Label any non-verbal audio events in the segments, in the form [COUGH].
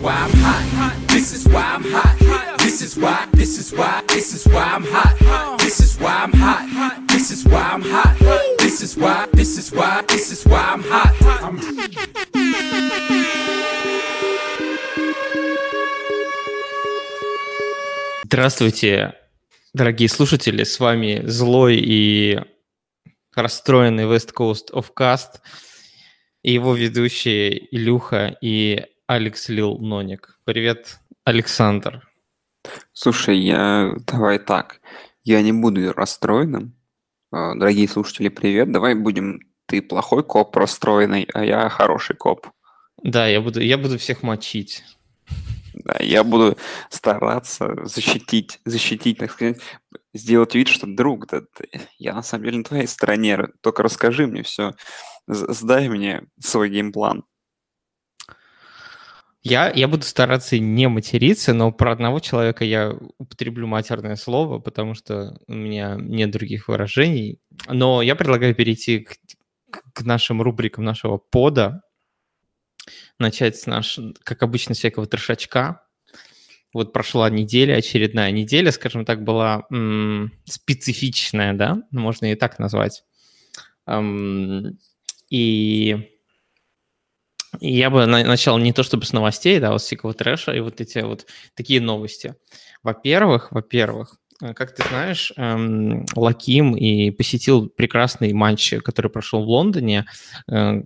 why I'm hot. This is why I'm hot. This is why, this is why, this is why I'm hot. This is why I'm hot. This is why I'm hot. This is why, this is why, this is why I'm hot. I'm Здравствуйте, дорогие слушатели, с вами злой и расстроенный West Coast of Cast и его ведущие Илюха и Алекс Лил Ноник. Привет, Александр. Слушай, я давай так. Я не буду расстроенным. А, Дорогие слушатели, привет. Давай будем ты плохой коп расстроенный, а я хороший коп. Да, я буду, я буду всех мочить. Да, я буду стараться защитить, защитить, так сказать, сделать вид, что друг, да, ты- я на самом деле на твоей стороне, только расскажи мне все, сдай мне свой геймплан. Я, я буду стараться не материться, но про одного человека я употреблю матерное слово, потому что у меня нет других выражений. Но я предлагаю перейти к, к нашим рубрикам нашего пода. Начать с наш, как обычно, всякого трешачка. Вот прошла неделя, очередная неделя, скажем так, была м, специфичная, да, можно и так назвать. И и я бы на- начал не то чтобы с новостей, да, вот с всякого трэша и вот эти вот такие новости. Во-первых, во-первых, э, как ты знаешь, эм, Лаким и посетил прекрасный матч, который прошел в Лондоне. Э,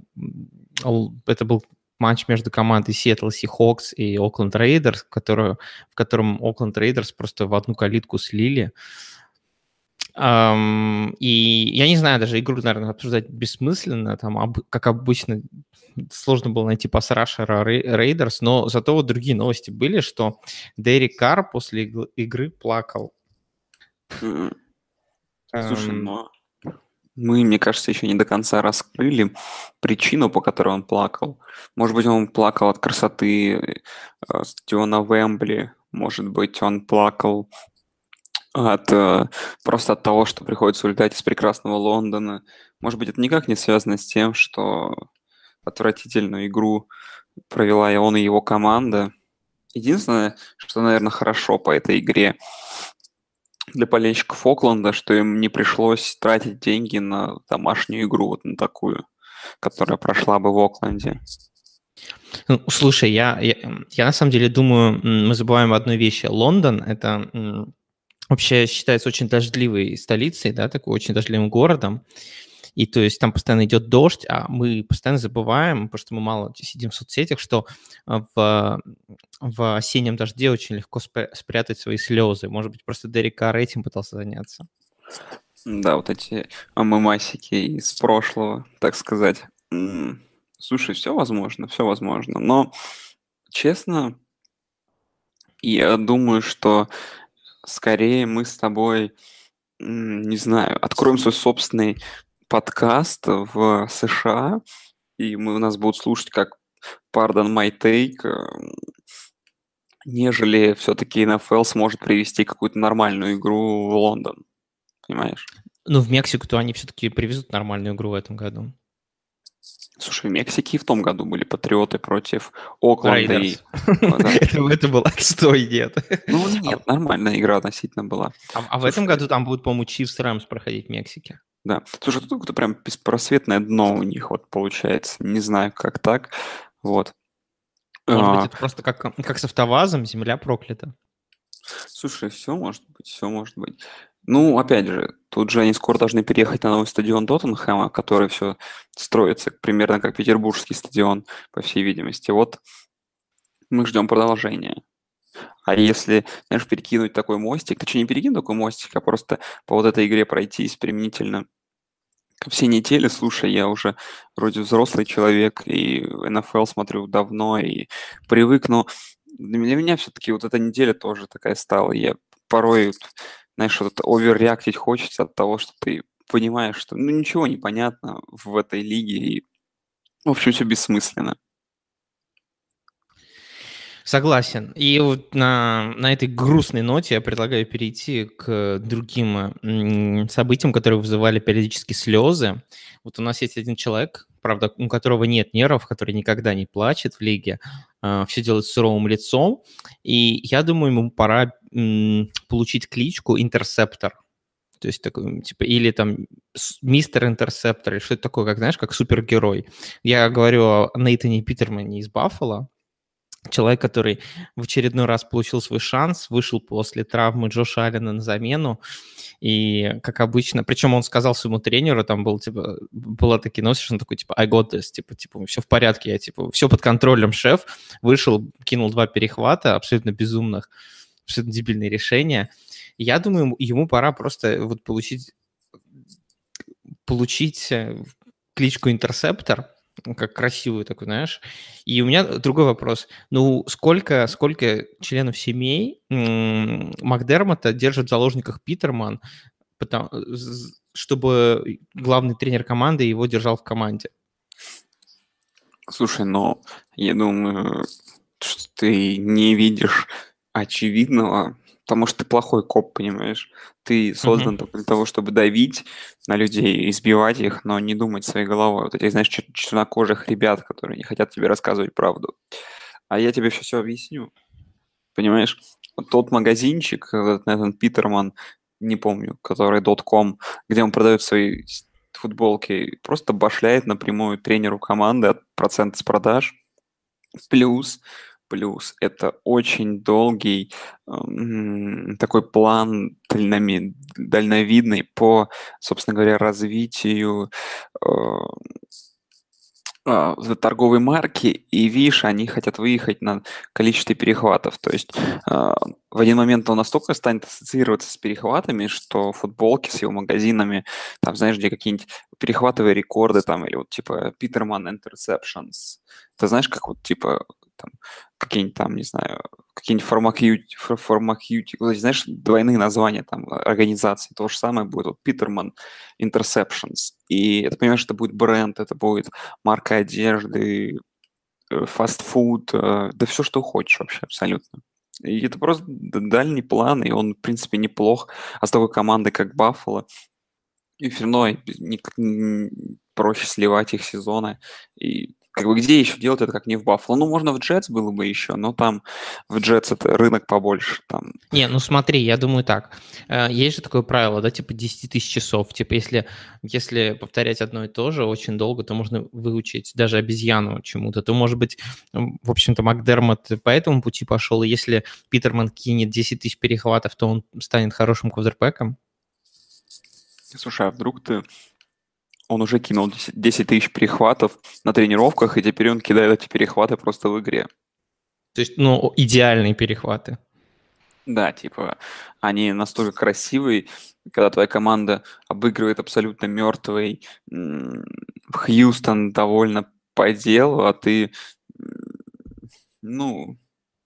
л- Это был матч между командой Seattle Seahawks и Oakland Raiders, в котором Oakland Raiders просто в одну калитку слили. Ам, и я не знаю, даже игру, наверное, обсуждать бессмысленно. Там, об- как обычно, сложно было найти pass rusher а Raiders, но зато вот другие новости были, что Дерек Карр после игры плакал. Слушай, Эм, но мы, мне кажется, еще не до конца раскрыли причину, по которой он плакал. Может быть, он плакал от красоты э, стадиона Вембли. Может быть, он плакал от э, просто от того, что приходится улетать из прекрасного Лондона. Может быть, это никак не связано с тем, что отвратительную игру провела и он, и его команда. Единственное, что, наверное, хорошо по этой игре для болельщиков Окленда, что им не пришлось тратить деньги на домашнюю игру, вот на такую, которая прошла бы в Окленде. Ну, слушай, я, я, я на самом деле думаю, мы забываем одну вещь. Лондон— это вообще считается очень дождливой столицей, да, такой очень дождливым городом. И то есть там постоянно идет дождь, а мы постоянно забываем, потому что мы мало сидим в соцсетях, что а, в, в осеннем дожде очень легко спря- спрятать свои слезы. Может быть, просто Дерек Карр этим пытался заняться. Да, вот эти мемасики из прошлого, так сказать. Слушай, все возможно, все возможно. Но, честно, я думаю, что скорее мы с тобой, не знаю, откроем свой собственный подкаст в США, и мы, нас будут слушать как Pardon My Take, эм, нежели все-таки NFL сможет привести какую-то нормальную игру в Лондон. Понимаешь? Ну, в Мексику-то они все-таки привезут нормальную игру в этом году. Слушай, в Мексике в том году были патриоты против Окленда. И... [LAUGHS] Это, это был отстой, нет. Ну нет, нормальная игра относительно была. А, а в этом году там будет, по-моему, Чивс Рэмс проходить в Мексике. Да. Слушай, тут какое-то прям беспросветное дно у них вот получается. Не знаю, как так. Вот. Может А, быть, это просто как, как с автовазом, земля проклята. Слушай, все может быть, все может быть. Ну, опять же, тут же они скоро должны переехать на новый стадион Тоттенхэма, который все строится примерно как петербургский стадион, по всей видимости. Вот мы ждем продолжения. А если, знаешь, перекинуть такой мостик, точнее не перекинуть такой мостик, а просто по вот этой игре пройтись применительно ко всей неделе, слушай, я уже вроде взрослый человек, и НФЛ смотрю давно, и привык, но для меня, все-таки вот эта неделя тоже такая стала. Я порой, знаешь, что-то оверреактить хочется от того, что ты понимаешь, что ну ничего не понятно в этой лиге, и в общем все бессмысленно. Согласен. И вот на, на этой грустной ноте я предлагаю перейти к другим событиям, которые вызывали периодически слезы. Вот у нас есть один человек, правда, у которого нет нервов, который никогда не плачет в лиге, э, все делает суровым лицом, и я думаю, ему пора получить кличку «Интерсептор». То есть такой, типа, или там мистер Интерсептор, или что-то такое, как, знаешь, как супергерой. Я говорю о Нейтане Питермане из Баффала, человек, который в очередной раз получил свой шанс, вышел после травмы Джоша Аллена на замену, и, как обычно, причем он сказал своему тренеру, там был, типа, была такие носишь, он такой, типа, I got this, типа, типа, все в порядке, я, типа, все под контролем, шеф, вышел, кинул два перехвата, абсолютно безумных, абсолютно дебильные решения. Я думаю, ему пора просто вот получить, получить э, кличку Интерсептор, как красивую такую, знаешь. И у меня другой вопрос. Ну, сколько, сколько членов семей Макдермота держит в заложниках Питерман, потому, чтобы главный тренер команды его держал в команде? Слушай, ну, я думаю, что ты не видишь очевидного потому что ты плохой коп, понимаешь? Ты создан mm-hmm. только для того, чтобы давить на людей, избивать их, но не думать своей головой. Вот этих, знаешь, чернокожих ребят, которые не хотят тебе рассказывать правду. А я тебе все, все объясню. Понимаешь? Вот тот магазинчик, этот Нэтан Питерман, не помню, который .com, где он продает свои футболки, просто башляет напрямую тренеру команды от процента с продаж. Плюс плюс это очень долгий э, такой план дальноми, дальновидный по, собственно говоря, развитию э, э, торговой марки, и видишь, они хотят выехать на количестве перехватов. То есть э, в один момент он настолько станет ассоциироваться с перехватами, что футболки с его магазинами, там, знаешь, где какие-нибудь перехватывая рекорды, там, или вот типа Питерман Interceptions. Ты знаешь, как вот типа там, какие-нибудь там, не знаю, какие-нибудь фармакьюти, фармакьюти, знаешь, двойные названия там организации, то же самое будет, вот Питерман Interceptions, и это, понимаешь, это будет бренд, это будет марка одежды, э, фастфуд, э, да все, что хочешь вообще абсолютно. И это просто дальний план, и он, в принципе, неплох. А с такой командой, как Баффало, и все равно не, проще сливать их сезоны. И как бы где еще делать это, как не в Баффало? Ну, можно в Джетс было бы еще, но там в Джетс это рынок побольше. Там. Не, ну смотри, я думаю так. Э, есть же такое правило, да, типа 10 тысяч часов. Типа если, если повторять одно и то же очень долго, то можно выучить даже обезьяну чему-то. То, может быть, в общем-то, Макдермот по этому пути пошел, и если Питерман кинет 10 тысяч перехватов, то он станет хорошим квадербеком? Слушай, а вдруг ты он уже кинул 10 тысяч перехватов на тренировках, и теперь он кидает эти перехваты просто в игре. То есть, ну, идеальные перехваты. Да, типа, они настолько красивые, когда твоя команда обыгрывает абсолютно мертвый Хьюстон довольно по делу, а ты, ну,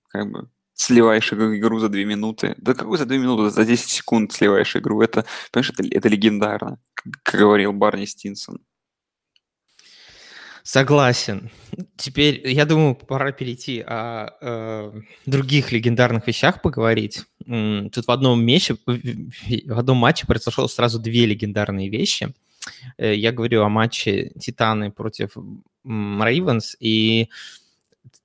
как бы сливаешь игру за 2 минуты. Да какой за 2 минуты? За 10 секунд сливаешь игру. Это, понимаешь, это, это легендарно, как говорил Барни Стинсон. Согласен. Теперь, я думаю, пора перейти о э, других легендарных вещах поговорить. Тут в одном, мече, в одном матче произошло сразу две легендарные вещи. Э, я говорю о матче Титаны против Рейвенс, и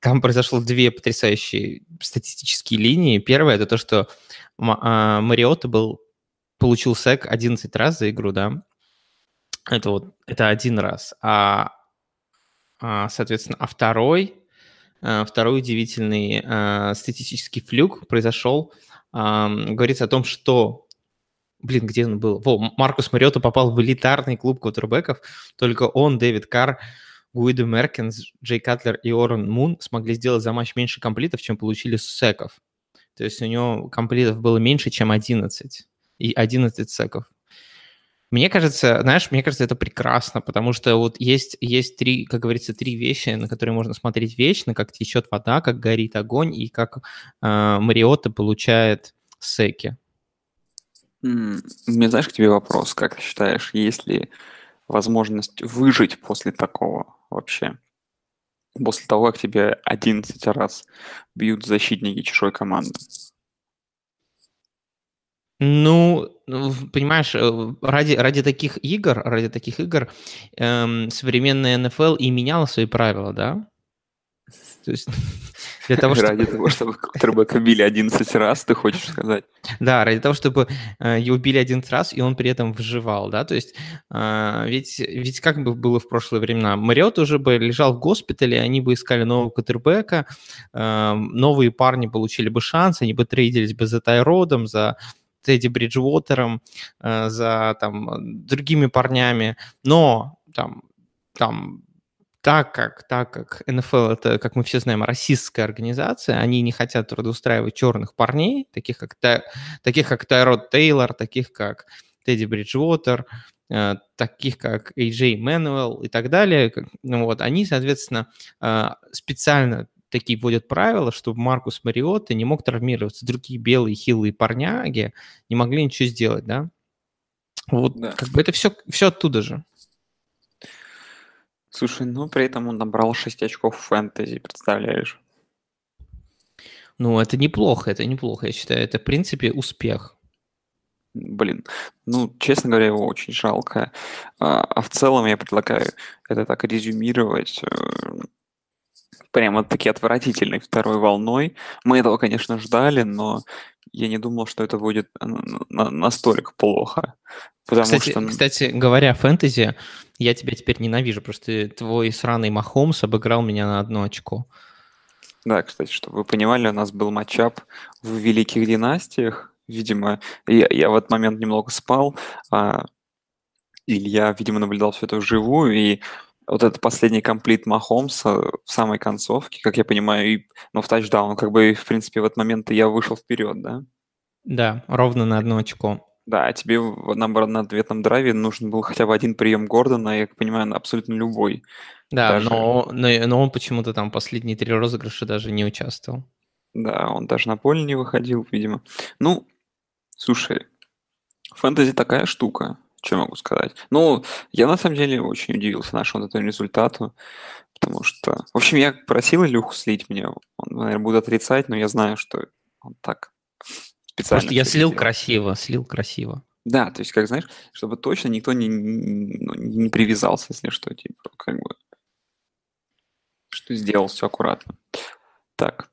там произошло две потрясающие статистические линии. Первое – это то, что а, Мариота был, получил сек 11 раз за игру, да? Это вот, это один раз. А, а соответственно, а второй, а, второй удивительный статистический флюк произошел, говорится о том, что Блин, где он был? Во, Маркус Мариота попал в элитарный клуб квотербеков. Только он, Дэвид Карр, Гуиду Меркинс, Джей Катлер и Орен Мун смогли сделать за матч меньше комплитов, чем получили секов. То есть у него комплитов было меньше, чем 11. И 11 секов. Мне кажется, знаешь, мне кажется, это прекрасно, потому что вот есть, есть три, как говорится, три вещи, на которые можно смотреть вечно, как течет вода, как горит огонь и как э, Мариота получает секи. У знаешь, к тебе вопрос. Как ты считаешь, есть ли возможность выжить после такого вообще. После того, как тебе 11 раз бьют защитники чужой команды. Ну, ну, понимаешь, э, ради, ради таких игр, ради таких игр эм, современная НФЛ и меняла свои правила, да? То есть для того, чтобы... Ради того, чтобы квотербека били 11 раз, ты хочешь сказать? Да, ради того, чтобы э, его били 11 раз, и он при этом выживал, да, то есть э, ведь, ведь как бы было в прошлые времена, Мариот уже бы лежал в госпитале, они бы искали нового квотербека, э, новые парни получили бы шанс, они бы трейдились бы за Тайродом, за Тедди Бриджвотером, за там другими парнями, но там, там так как, так как НФЛ это, как мы все знаем, расистская организация, они не хотят трудоустраивать черных парней, таких как, таких как Тайрод Тейлор, таких как Тедди Бриджвотер, э, таких как AJ Мэнуэл и так далее. Ну, вот, они, соответственно, э, специально такие вводят правила, чтобы Маркус Мариотта не мог травмироваться. Другие белые хилые парняги не могли ничего сделать, да? Вот да. как бы это все, все оттуда же. Слушай, ну при этом он набрал 6 очков в фэнтези, представляешь? Ну, это неплохо, это неплохо, я считаю. Это, в принципе, успех. Блин, ну, честно говоря, его очень жалко. А, а в целом я предлагаю это так резюмировать. Э, прямо таки отвратительной второй волной. Мы этого, конечно, ждали, но я не думал, что это будет настолько плохо. Потому кстати, что... кстати, говоря о фэнтези, я тебя теперь ненавижу, просто твой сраный Махомс обыграл меня на одно очко. Да, кстати, чтобы вы понимали, у нас был матчап в Великих Династиях. Видимо, я, я в этот момент немного спал, а Илья, видимо, наблюдал все это вживую, и вот этот последний комплит Махомса в самой концовке, как я понимаю, и, ну, в тачдаун, как бы, в принципе, в этот момент я вышел вперед, да? Да, ровно на одно очко. Да, а тебе, наоборот, на ответном драйве нужен был хотя бы один прием Гордона, я понимаю, абсолютно любой. Да, даже... но, но, но он почему-то там последние три розыгрыша даже не участвовал. Да, он даже на поле не выходил, видимо. Ну, слушай, фэнтези такая штука. Что могу сказать? Ну, я на самом деле очень удивился нашему этому результату, потому что... В общем, я просил Илюху слить мне. Он, наверное, будет отрицать, но я знаю, что он так специально... Просто я слил делал. красиво, слил красиво. Да, то есть, как знаешь, чтобы точно никто не, не, ну, не привязался, если что, типа, как бы... Что сделал все аккуратно. Так,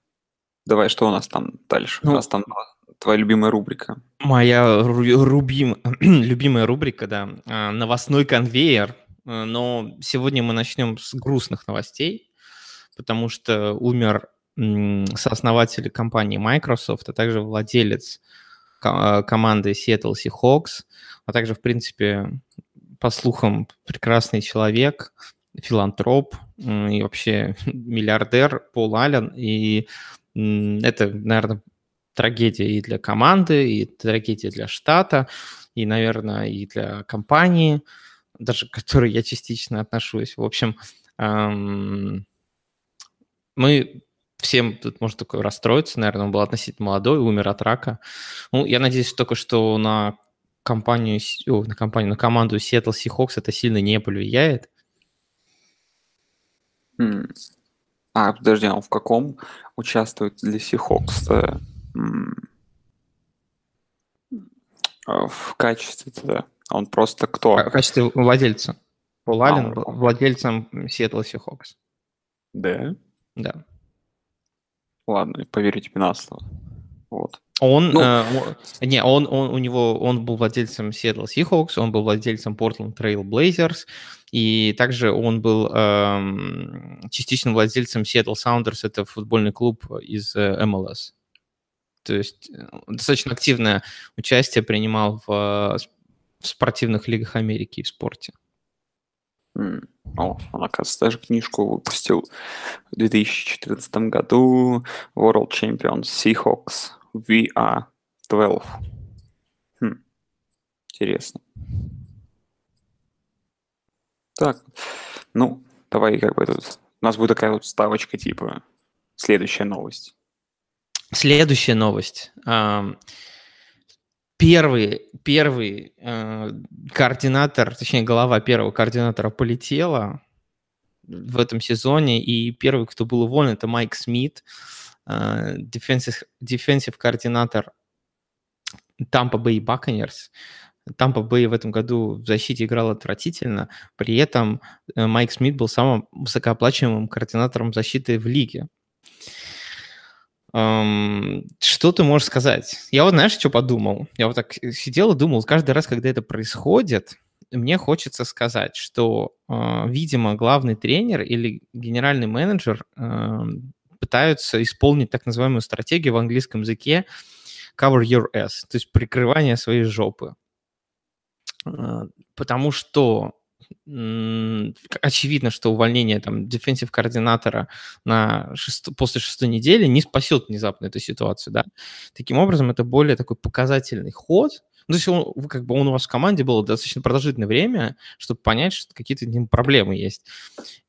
давай, что у нас там дальше? Ну, у нас там твоя любимая рубрика? Моя рубим, [CLEARS THROAT] любимая рубрика, да, а, новостной конвейер. А, но сегодня мы начнем с грустных новостей, потому что умер сооснователь компании Microsoft, а также владелец а, команды Seattle Seahawks, а также, в принципе, по слухам, прекрасный человек, филантроп и вообще [LAUGHS] миллиардер Пол Аллен. И это, наверное, трагедия и для команды, и трагедия для штата, и, наверное, и для компании, даже к которой я частично отношусь. В общем, эм, мы всем тут можно такое расстроиться, наверное, он был относительно молодой, умер от рака. Ну, я надеюсь только, что на компанию, о, на компанию, на команду Seattle Seahawks это сильно не повлияет. А, подожди, а в каком участвует для Seahawks? А, в качестве да. Он просто кто? В качестве владельца. Пол а, Аллен был владельцем Seattle Seahawks. Да? Да. Ладно, поверю тебе на слово. Вот. Он, ну, э, не, он, он, у него, он был владельцем Seattle Seahawks, он был владельцем Portland Trail Blazers, и также он был э, частично владельцем Seattle Sounders, это футбольный клуб из э, MLS. То есть э, достаточно активное участие принимал в, э, в спортивных лигах Америки и в спорте. О, он, оказывается, даже книжку выпустил в 2014 году World Champions Seahawks VR12. Хм. Интересно. Так, ну, давай как бы тут... У нас будет такая вот ставочка, типа, следующая новость. Следующая новость. Первый, первый э, координатор, точнее, глава первого координатора полетела в этом сезоне, и первый, кто был уволен, это Майк Смит, defensive, defensive координатор Тампа Бэй Баконерс. Тампа Бэй в этом году в защите играл отвратительно, при этом э, Майк Смит был самым высокооплачиваемым координатором защиты в лиге. Um, что ты можешь сказать? Я вот, знаешь, что подумал? Я вот так сидел и думал, каждый раз, когда это происходит, мне хочется сказать, что, э, видимо, главный тренер или генеральный менеджер э, пытаются исполнить так называемую стратегию в английском языке cover your ass, то есть прикрывание своей жопы. Э, потому что очевидно, что увольнение там defensive координатора на шест... после шестой недели не спасет внезапно эту ситуацию, да. Таким образом, это более такой показательный ход, ну, то есть он, как бы он у вас в команде был достаточно продолжительное время, чтобы понять, что какие-то проблемы есть.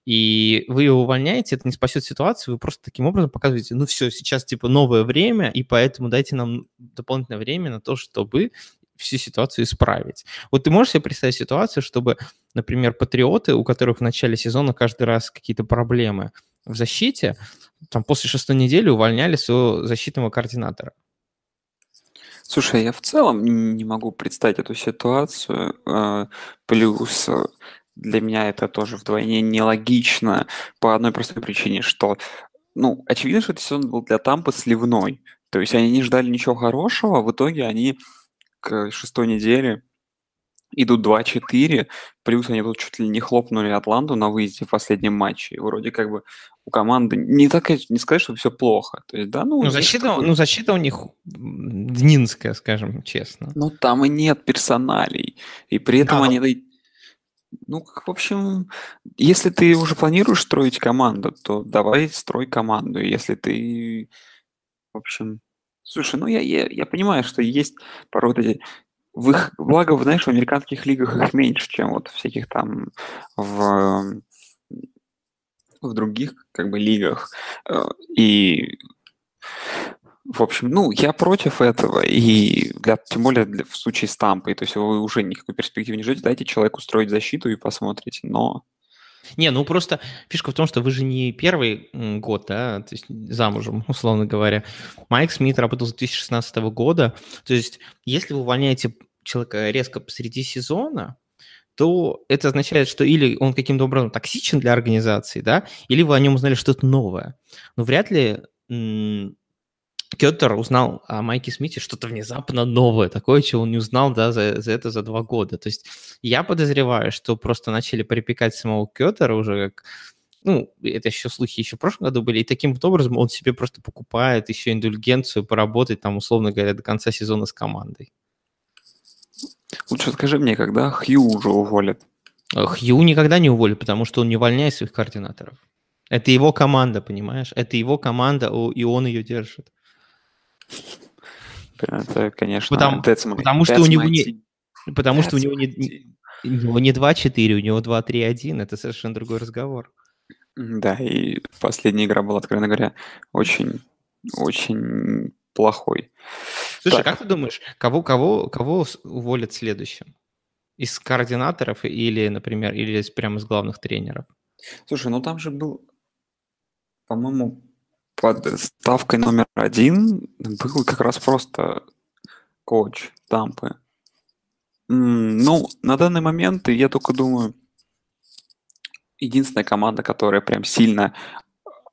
И вы его увольняете, это не спасет ситуацию, вы просто таким образом показываете, ну все, сейчас типа новое время, и поэтому дайте нам дополнительное время на то, чтобы всю ситуацию исправить. Вот ты можешь себе представить ситуацию, чтобы, например, патриоты, у которых в начале сезона каждый раз какие-то проблемы в защите, там после шестой недели увольняли своего защитного координатора. Слушай, я в целом не могу представить эту ситуацию. Э, плюс э, для меня это тоже вдвойне нелогично по одной простой причине, что, ну, очевидно, что этот сезон был для Тампы сливной. То есть они не ждали ничего хорошего, а в итоге они к шестой неделе идут 2-4, плюс они тут чуть ли не хлопнули Атланту на выезде в последнем матче. И вроде как бы у команды не так не сказать, что все плохо. То есть, да, ну, ну, защита, ну, защита у них днинская, скажем честно. Ну, там и нет персоналей. И при этом да, они... Но... Ну, в общем, если ты уже планируешь строить команду, то давай строй команду. Если ты, в общем, Слушай, ну я, я, я понимаю, что есть порой вот эти в их, благо, знаешь, в американских лигах их меньше, чем вот всяких там в, в других как бы лигах. Э, и в общем, ну, я против этого, и для, тем более для, в случае с Тампой, то есть вы уже никакой перспективы не ждете, дайте человеку строить защиту и посмотрите, но не, ну просто фишка в том, что вы же не первый год, да, то есть замужем, [LAUGHS] условно говоря. Майк Смит работал с 2016 года. То есть если вы увольняете человека резко посреди сезона, то это означает, что или он каким-то образом токсичен для организации, да, или вы о нем узнали что-то новое. Но вряд ли Кеттер узнал о Майке Смите что-то внезапно новое, такое, чего он не узнал да, за, за это за два года. То есть я подозреваю, что просто начали припекать самого Кеттера уже как ну, это еще слухи еще в прошлом году были, и таким вот образом он себе просто покупает еще индульгенцию поработать там, условно говоря, до конца сезона с командой. Лучше скажи мне, когда Хью уже уволят? Хью никогда не уволят, потому что он не увольняет своих координаторов. Это его команда, понимаешь? Это его команда, и он ее держит. Это, конечно, потому, that's потому что у него не, потому что у него не, у него не 2-4, у него 2-3-1, это совершенно другой разговор. Да, и последняя игра была, откровенно говоря, очень, очень плохой. Слушай, так. как ты думаешь, кого, кого, кого уволят следующим? Из координаторов или, например, или прямо из главных тренеров? Слушай, ну там же был, по-моему, под ставкой номер один был как раз просто коуч Тампы. Ну, на данный момент я только думаю, единственная команда, которая прям сильно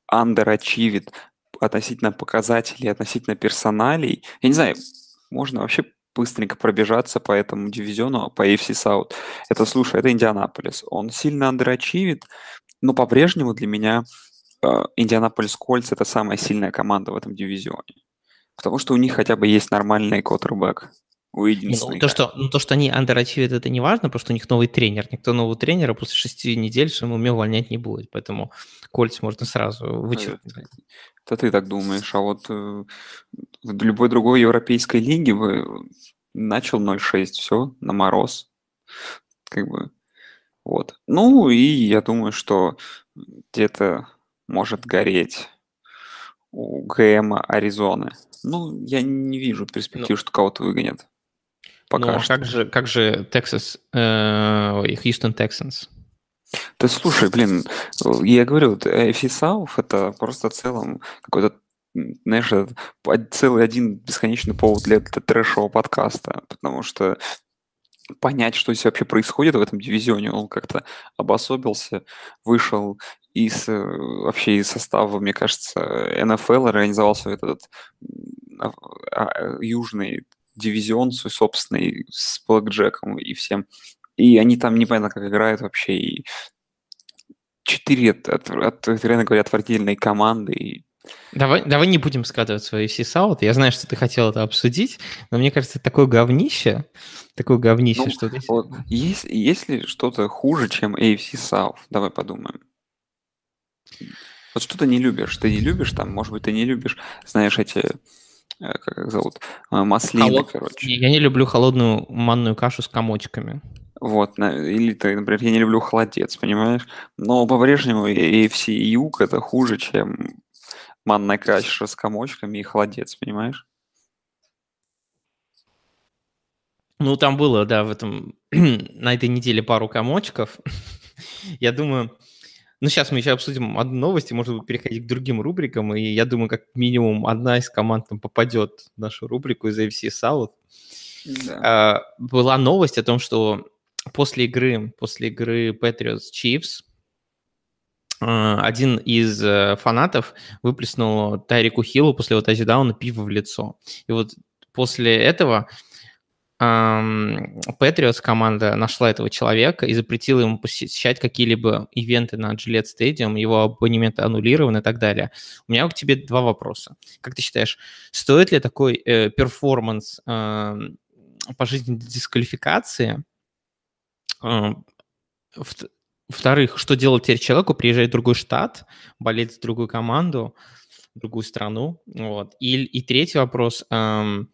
андерачивит относительно показателей, относительно персоналей. Я не знаю, можно вообще быстренько пробежаться по этому дивизиону, по AFC South. Это, слушай, это Индианаполис. Он сильно андерачивит, но по-прежнему для меня Э, Индианаполис Кольц это самая сильная команда в этом дивизионе. Потому что у них хотя бы есть нормальный квотербек. У ну, то, что, ну, то, что они андерачивят, это не важно, потому что у них новый тренер. Никто нового тренера после шести недель в своем уме увольнять не будет. Поэтому Кольц можно сразу вычеркнуть. Это, это ты так думаешь. А вот э, в любой другой европейской лиге вы начал 0-6, все, на мороз. Как бы, вот. Ну, и я думаю, что где-то может гореть у ГМ Аризоны. Ну, я не вижу перспектив, ну, что кого-то выгонят. Пока ну, а как же, как же Texas, э, Houston Texans? Да слушай, блин, я говорю, AFC South это просто в целом какой-то знаешь, целый один бесконечный повод для трэшевого подкаста, потому что понять, что здесь вообще происходит в этом дивизионе. Он как-то обособился, вышел из э, вообще из состава, мне кажется, НФЛ организовал свой этот а, а, южный дивизион свой собственный с Блэкджеком и всем. И они там непонятно как играют вообще. И четыре, от, от, от, откровенно говоря, отвратительной команды. И Давай, давай не будем скатывать свои AFC South. Я знаю, что ты хотел это обсудить, но мне кажется, такое говнище, такое говнище, ну, что ты... Вот, есть, есть ли что-то хуже, чем AFC South? Давай подумаем. Вот что ты не любишь? Ты не любишь там, может быть, ты не любишь, знаешь, эти, как их зовут, э, маслины, Холод... короче. Я не люблю холодную манную кашу с комочками. Вот, или ты, например, я не люблю холодец, понимаешь? Но по-прежнему AFC и Юг это хуже, чем манная каша с комочками и холодец, понимаешь? Ну, там было, да, в этом, [CLEARS THROAT] на этой неделе пару комочков. [LAUGHS] я думаю, ну, сейчас мы еще обсудим одну новость, и, может быть, переходить к другим рубрикам, и я думаю, как минимум одна из команд там попадет в нашу рубрику из AFC South. Да. А, была новость о том, что после игры, после игры Patriots Chiefs а, один из э, фанатов выплеснул Тайрику Хиллу после его тачдауна пиво в лицо. И вот после этого Патриотс команда нашла этого человека и запретила ему посещать какие-либо ивенты на Gillette Stadium, его абонемент аннулирован и так далее. У меня к тебе два вопроса. Как ты считаешь, стоит ли такой э, перформанс э, жизни дисквалификации? Э, во-вторых, что делать теперь человеку, приезжает в другой штат, болеть за другую команду, другую страну? Вот. И, и третий вопрос. Эм,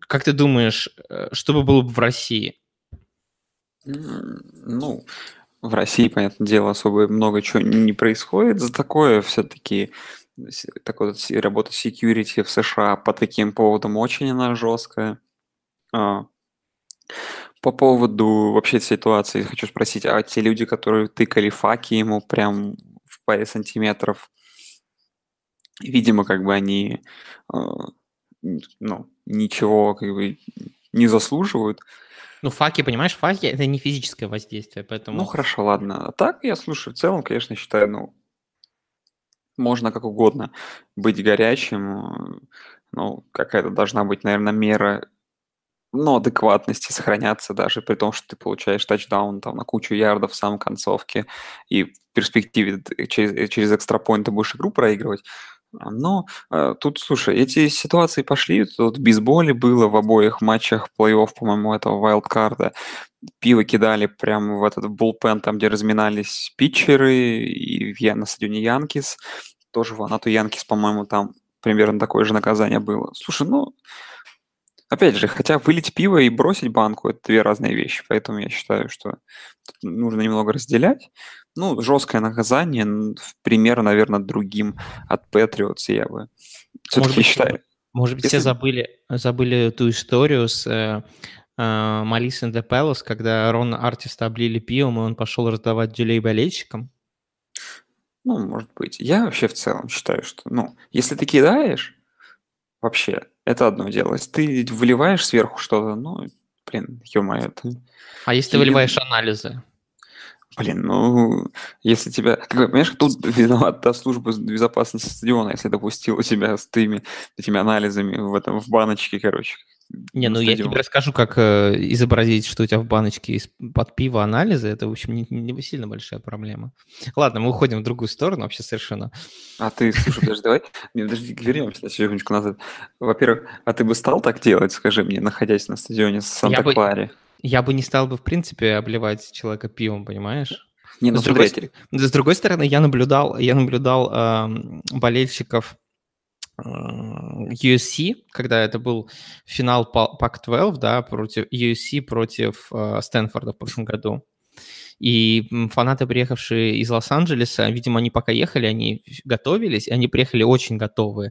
как ты думаешь, э, что бы было бы в России? Ну, в России, понятное дело, особо много чего не происходит. За такое все-таки такой вот работа security в США по таким поводам очень она жесткая. А, по поводу вообще ситуации хочу спросить, а те люди, которые тыкали факи ему прям в паре сантиметров, видимо, как бы они э, ну, ничего как бы не заслуживают. Ну, факи, понимаешь, факи это не физическое воздействие, поэтому. Ну хорошо, ладно. А так я слушаю, в целом, конечно, считаю, ну, можно как угодно быть горячим, ну, какая-то должна быть, наверное, мера но адекватности сохраняться даже при том, что ты получаешь тачдаун там на кучу ярдов в самой концовке, и в перспективе через, через экстрапоинт ты будешь игру проигрывать. А, но э, тут, слушай, эти ситуации пошли, тут бейсболе было в обоих матчах плей-офф, по-моему, этого вайлдкарда. Пиво кидали прямо в этот булпен, там, где разминались питчеры, и в, на стадионе Янкис, тоже в Анату Янкис, по-моему, там примерно такое же наказание было. Слушай, ну, Опять же, хотя вылить пиво и бросить банку– это две разные вещи, поэтому я считаю, что нужно немного разделять. Ну, жесткое наказание, в пример, наверное, другим от Patriots я бы все-таки считаю. Может быть, Если... все забыли, забыли ту историю с э, э, Малис and the Palace, когда Рон Артиста облили пивом, и он пошел раздавать дюлей болельщикам? Ну, может быть. Я вообще в целом считаю, что, ну, если ты кидаешь, вообще, это одно дело. Если ты выливаешь сверху что-то, ну, блин, ё-моё, это... А если ты выливаешь анализы? Блин, ну, если тебя... Как, понимаешь, тут виновата служба безопасности стадиона, если допустила тебя с теми этими анализами в этом в баночке, короче. Не, ну я тебе расскажу, как э, изобразить, что у тебя в баночке из-под пива анализы. Это, в общем, не, не сильно большая проблема. Ладно, мы уходим в другую сторону вообще совершенно. А ты, слушай, подожди, давай, подожди, вернемся на секундочку назад. Во-первых, а ты бы стал так делать, скажи мне, находясь на стадионе Санта-Кларе? Я бы не стал бы, в принципе, обливать человека пивом, понимаешь? Не, ну, с, другой, с другой стороны, я наблюдал, я наблюдал э, болельщиков USC, когда это был финал Pac-12, да, против USC против э, Стэнфорда в прошлом году. И фанаты, приехавшие из Лос-Анджелеса, видимо, они пока ехали, они готовились, и они приехали очень готовые.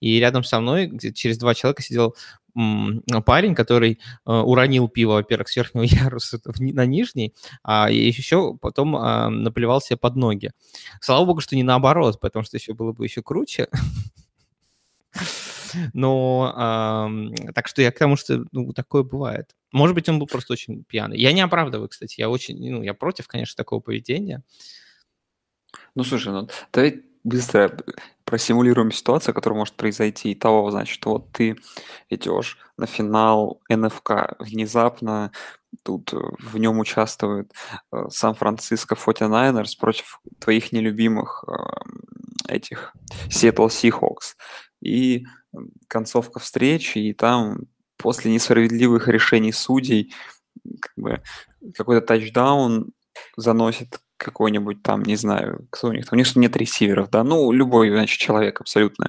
И рядом со мной через два человека сидел парень, который э, уронил пиво, во-первых, с верхнего [LAUGHS] яруса на нижний, а еще потом э, наплевал себе под ноги. Слава богу, что не наоборот, потому что еще было бы еще круче. [LAUGHS] Но ам, так что я к тому, что ну, такое бывает. Может быть, он был просто очень пьяный. Я не оправдываю, кстати. Я очень, ну, я против, конечно, такого поведения. Ну, слушай, ну, давай быстро просимулируем ситуацию, которая может произойти. И того, значит, вот ты идешь на финал НФК, внезапно тут э, в нем участвует э, Сан-Франциско 49ers против твоих нелюбимых э, этих Seattle Seahawks. И концовка встречи, и там после несправедливых решений судей как бы, какой-то тачдаун заносит какой-нибудь там, не знаю, кто у них там, у них нет ресиверов, да, ну, любой, значит, человек абсолютно,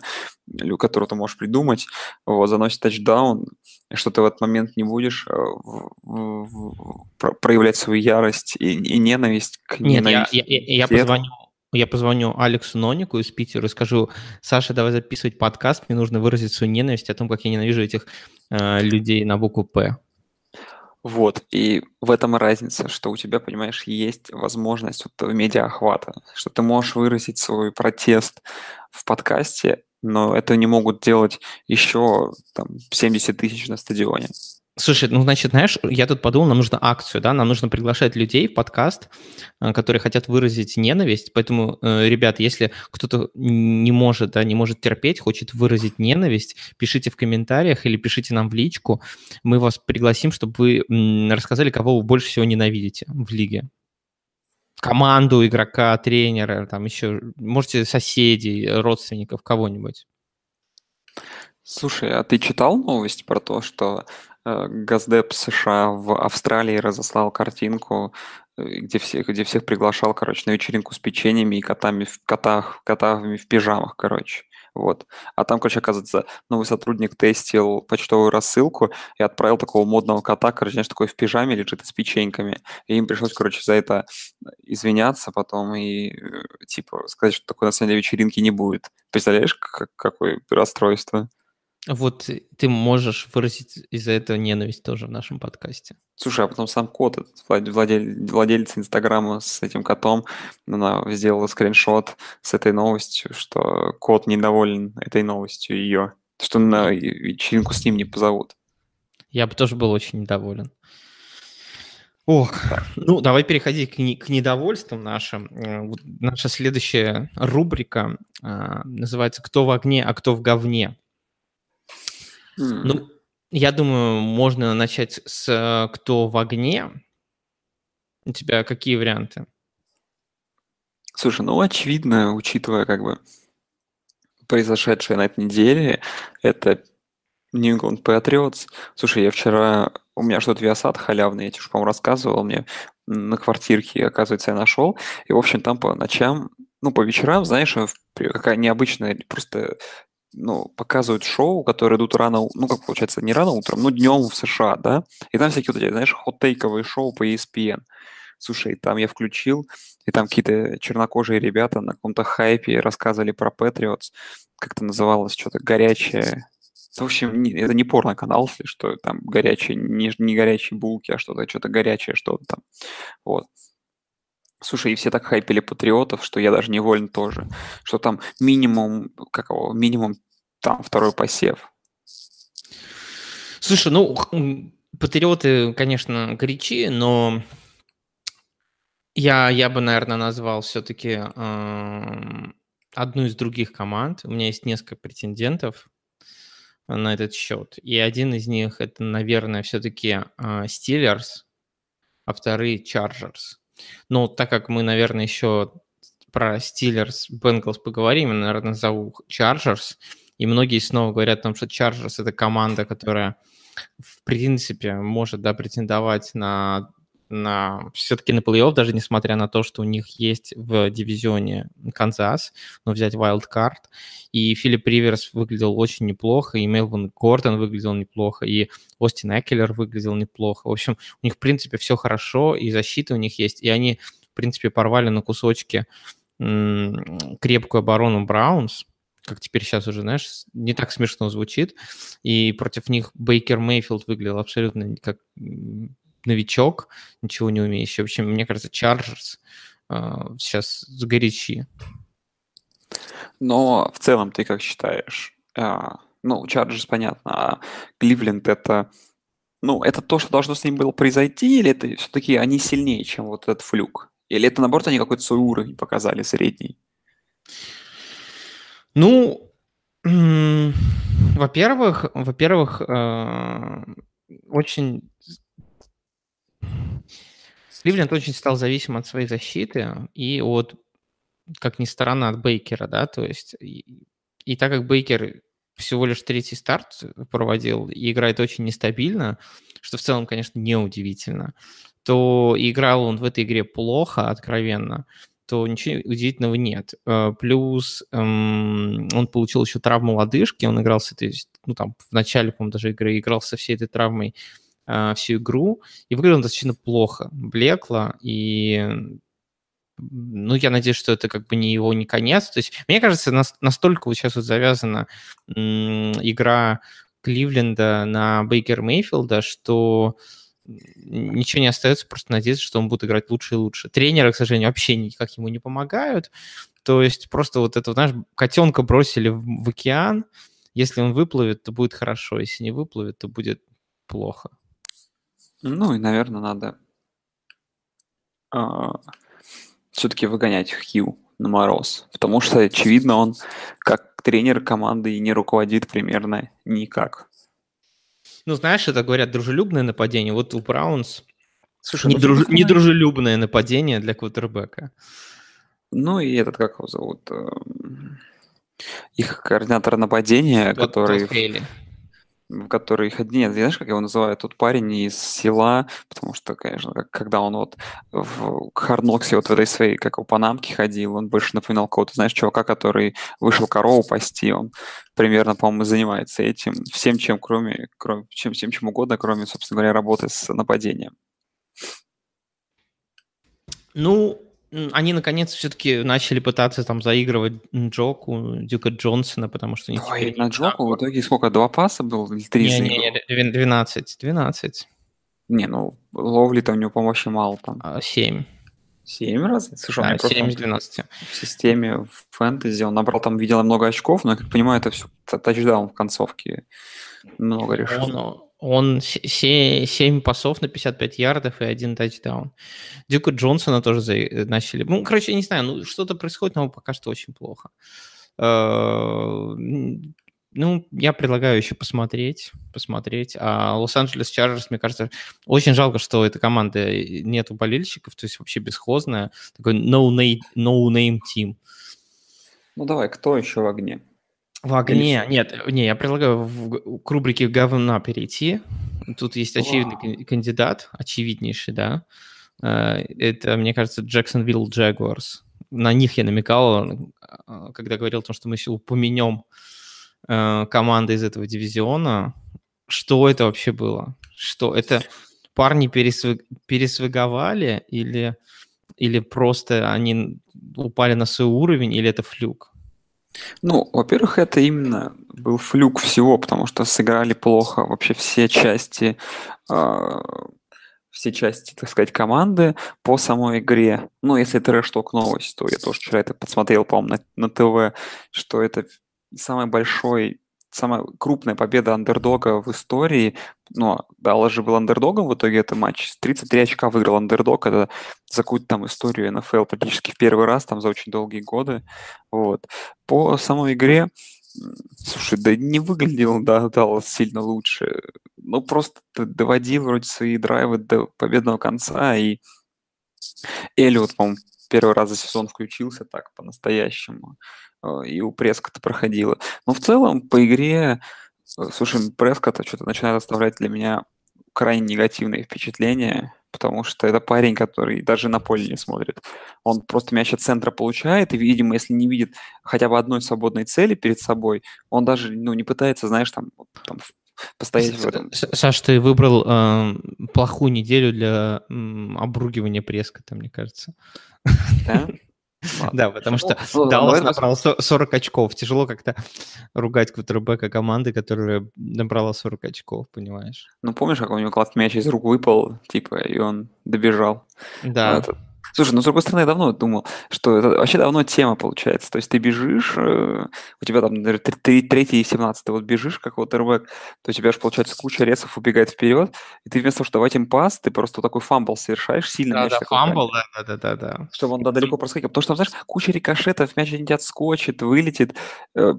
которого ты можешь придумать, вот, заносит тачдаун, что ты в этот момент не будешь э, проявлять свою ярость и, и ненависть к Нет, я, я, я, я позвоню я позвоню Алексу Нонику из Питера и скажу, Саша, давай записывать подкаст, мне нужно выразить свою ненависть о том, как я ненавижу этих э, людей на букву «П». Вот, и в этом разница, что у тебя, понимаешь, есть возможность вот медиа-охвата, что ты можешь выразить свой протест в подкасте, но это не могут делать еще там 70 тысяч на стадионе. Слушай, ну, значит, знаешь, я тут подумал, нам нужно акцию, да, нам нужно приглашать людей в подкаст, э, которые хотят выразить ненависть, поэтому, э, ребят, если кто-то не может, да, не может терпеть, хочет выразить ненависть, пишите в комментариях или пишите нам в личку, мы вас пригласим, чтобы вы рассказали, кого вы больше всего ненавидите в лиге. Команду, игрока, тренера, там еще, можете соседей, родственников, кого-нибудь. Слушай, а ты читал новость про то, что Газдеп США в Австралии разослал картинку, э, где всех, где всех приглашал, короче, на вечеринку с печеньями и котами в котах, котами в пижамах, короче. Вот. А там, короче, оказывается, новый сотрудник тестил почтовую рассылку и отправил такого модного кота, короче, знаешь, такой в пижаме лежит с печеньками. И им пришлось, короче, за это извиняться потом и, э, типа, сказать, что такой на самом деле вечеринки не будет. Представляешь, как, какое расстройство? Вот ты можешь выразить из-за этого ненависть тоже в нашем подкасте. Слушай, а потом сам кот, этот владель, владелец Инстаграма с этим котом, она сделала скриншот с этой новостью, что кот недоволен этой новостью ее, что на вечеринку с ним не позовут. Я бы тоже был очень недоволен. Ох, ну давай переходить к, не, к недовольствам нашим. Э, наша следующая рубрика а, называется «Кто в огне, а кто в говне». Ну, я думаю, можно начать с э, «Кто в огне». У тебя какие варианты? Слушай, ну, очевидно, учитывая как бы произошедшее на этой неделе, это New England Patriots. Слушай, я вчера... У меня что-то Viasat халявный, я тебе, по-моему, рассказывал мне на квартирке, оказывается, я нашел. И, в общем, там по ночам, ну, по вечерам, знаешь, какая необычная просто ну, показывают шоу, которые идут рано, ну, как получается, не рано утром, но днем в США, да, и там всякие вот эти, знаешь, хот-тейковые шоу по ESPN. Слушай, там я включил, и там какие-то чернокожие ребята на каком-то хайпе рассказывали про Patriots, как это называлось, что-то горячее. В общем, не, это не порно-канал, если что, там горячие, не, не горячие булки, а что-то, что-то горячее, что-то там. Вот. Слушай, и все так хайпели патриотов, что я даже невольно тоже. Что там минимум, какого, минимум там второй посев. Слушай, ну, патриоты, конечно, горячи, но я, я бы, наверное, назвал все-таки э, одну из других команд. У меня есть несколько претендентов на этот счет. И один из них это, наверное, все-таки Стиллерс, а вторые Chargers. Но так как мы, наверное, еще про Steelers, Bengals поговорим, я, наверное, назову Chargers. И многие снова говорят о том, что Chargers – это команда, которая, в принципе, может да, претендовать на на, все-таки на плей-офф, даже несмотря на то, что у них есть в дивизионе Канзас, но взять wildcard. И Филипп Риверс выглядел очень неплохо, и Мелвин Гордон выглядел неплохо, и Остин Экелер выглядел неплохо. В общем, у них, в принципе, все хорошо, и защита у них есть, и они, в принципе, порвали на кусочки м- крепкую оборону Браунс, как теперь сейчас уже, знаешь, не так смешно звучит. И против них Бейкер Мейфилд выглядел абсолютно как новичок, ничего не умеющий. В общем, мне кажется, Chargers uh, сейчас сгорячи. Но в целом ты как считаешь, uh, Ну, Чарджерс понятно, а Кливленд это... Ну, это то, что должно с ним было произойти, или это все-таки они сильнее, чем вот этот флюк? Или это, наоборот, они какой-то свой уровень показали средний? Ну, во-первых, во-первых, э, очень Кливленд очень стал зависим от своей защиты и от, как ни странно, от Бейкера, да, то есть и, и так как Бейкер всего лишь третий старт проводил и играет очень нестабильно, что в целом, конечно, неудивительно, то играл он в этой игре плохо, откровенно, то ничего удивительного нет. Э, плюс эм, он получил еще травму лодыжки, он играл с этой, ну там в начале, по-моему, даже игры играл со всей этой травмой э, всю игру, и выглядел он достаточно плохо, блекло, и ну, я надеюсь, что это как бы не его не конец. То есть, мне кажется, настолько вот сейчас вот завязана игра Кливленда на Бейкер Мейфилда, что ничего не остается, просто надеяться, что он будет играть лучше и лучше. Тренеры, к сожалению, вообще никак ему не помогают. То есть просто вот это, знаешь, котенка бросили в, в океан. Если он выплывет, то будет хорошо. Если не выплывет, то будет плохо. Ну и, наверное, надо а, все-таки выгонять Хью на мороз. Потому что, очевидно, он как тренер команды и не руководит примерно никак. Ну, знаешь, это говорят дружелюбное нападение. Вот у Браунс Слушай, недруж... ну, недружелюбное нападение для квотербека. Ну и этот, как его зовут? Эм, их координатор нападения, Тот, который... Тот который их нет, знаешь, как его называют, тот парень из села, потому что, конечно, когда он вот в Харноксе вот в этой своей, как у Панамке ходил, он больше напоминал кого-то, знаешь, чувака, который вышел корову пасти, он примерно, по-моему, занимается этим, всем, чем кроме, кроме чем, всем, чем угодно, кроме, собственно говоря, работы с нападением. Ну, они наконец все-таки начали пытаться там заигрывать Джоку, Дюка Джонсона, потому что... Ой, на Джоку в итоге сколько, два паса было или три не, не, не, 12, 12. Не, ну, ловли-то у него помощи мало там. А, семь. Семь раз? Слушай, да, 7 из 12. В системе в фэнтези он набрал там, видел много очков, но, я как понимаю, это все тачдаун в концовке много решил. Он, он 7 пасов на 55 ярдов и один тачдаун. Дюка Джонсона тоже за... Э, начали. Ну, короче, я не знаю, ну что-то происходит, но пока что очень плохо. Э, ну, я предлагаю еще посмотреть, посмотреть. А Лос-Анджелес Чарджерс, мне кажется, очень жалко, что у этой команды нету болельщиков, то есть вообще бесхозная. Такой no-name no -name team. Ну давай, кто еще в огне? В огне, Или... нет, не, я предлагаю в, к рубрике говна перейти. Тут есть очевидный Вау. кандидат, очевиднейший, да. Э, это, мне кажется, Джексонвилл Джагуарс. На них я намекал, э, когда говорил о том, что мы еще упомянем э, команды из этого дивизиона. Что это вообще было? Что это парни пересвы... пересвиговали или, или просто они упали на свой уровень, или это флюк? Ну, во-первых, это именно был флюк всего, потому что сыграли плохо вообще все части, э, все части, так сказать, команды по самой игре. Ну, если трэш-ток новость, то я тоже вчера это посмотрел, по-моему, на, на ТВ, что это самый большой самая крупная победа андердога в истории. Ну, Даллас же был андердогом в итоге это матч. 33 очка выиграл андердог. Это за какую-то там историю НФЛ практически в первый раз, там за очень долгие годы. Вот. По самой игре, слушай, да не выглядел да, Даллас сильно лучше. Ну, просто доводил вроде свои драйвы до победного конца, и Эллиот, по-моему, первый раз за сезон включился так по-настоящему. А, и у Прескота проходило. Но в целом по игре, э, слушай, Прескота что-то начинает оставлять для меня крайне негативные впечатления, потому что это парень, который даже на поле не смотрит. Он просто мяч от центра получает, и, видимо, если не видит хотя бы одной свободной цели перед собой, он даже ну, не пытается, знаешь, там, там постоять в этом. Саш, ты выбрал э, плохую неделю для э, обругивания Прескота, мне кажется. Да? [LAUGHS] Да, потому что Даллас набрал 40 очков. Тяжело как-то ругать квотербека команды, которая набрала 40 очков, понимаешь? Ну, помнишь, как у него классный мяч из рук выпал, типа, и он добежал? Да. Слушай, ну, с другой стороны, я давно думал, что это вообще давно тема получается. То есть ты бежишь, э, у тебя там, третий и семнадцатый вот бежишь, как вот RB, то у тебя же, получается, куча ресов убегает вперед, и ты вместо того, чтобы давать им пас, ты просто такой fumble совершаешь, сильно мяч Да-да, такой fumble, прям, да-да-да-да. чтобы он да, далеко проскакивал. Потому что там, знаешь, куча рикошетов, мяч где-нибудь отскочит, вылетит, э,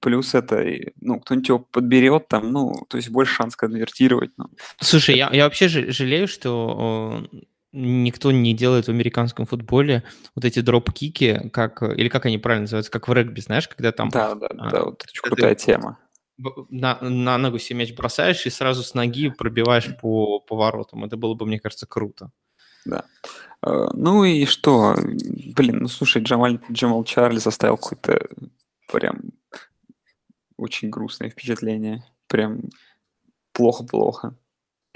плюс это, ну, кто-нибудь его подберет там, ну, то есть больше шанс конвертировать. Ну. Слушай, я, я вообще жалею, что никто не делает в американском футболе вот эти дроп-кики, как, или как они правильно называются, как в регби, знаешь, когда там Да, да, а, да, вот очень крутая ты тема. на, на ногу себе мяч бросаешь и сразу с ноги пробиваешь по поворотам. Это было бы, мне кажется, круто. Да. Э, Ну и что? Блин, ну слушай, Джамаль, Джамал Чарли составил какое-то прям очень грустное впечатление. Прям плохо-плохо.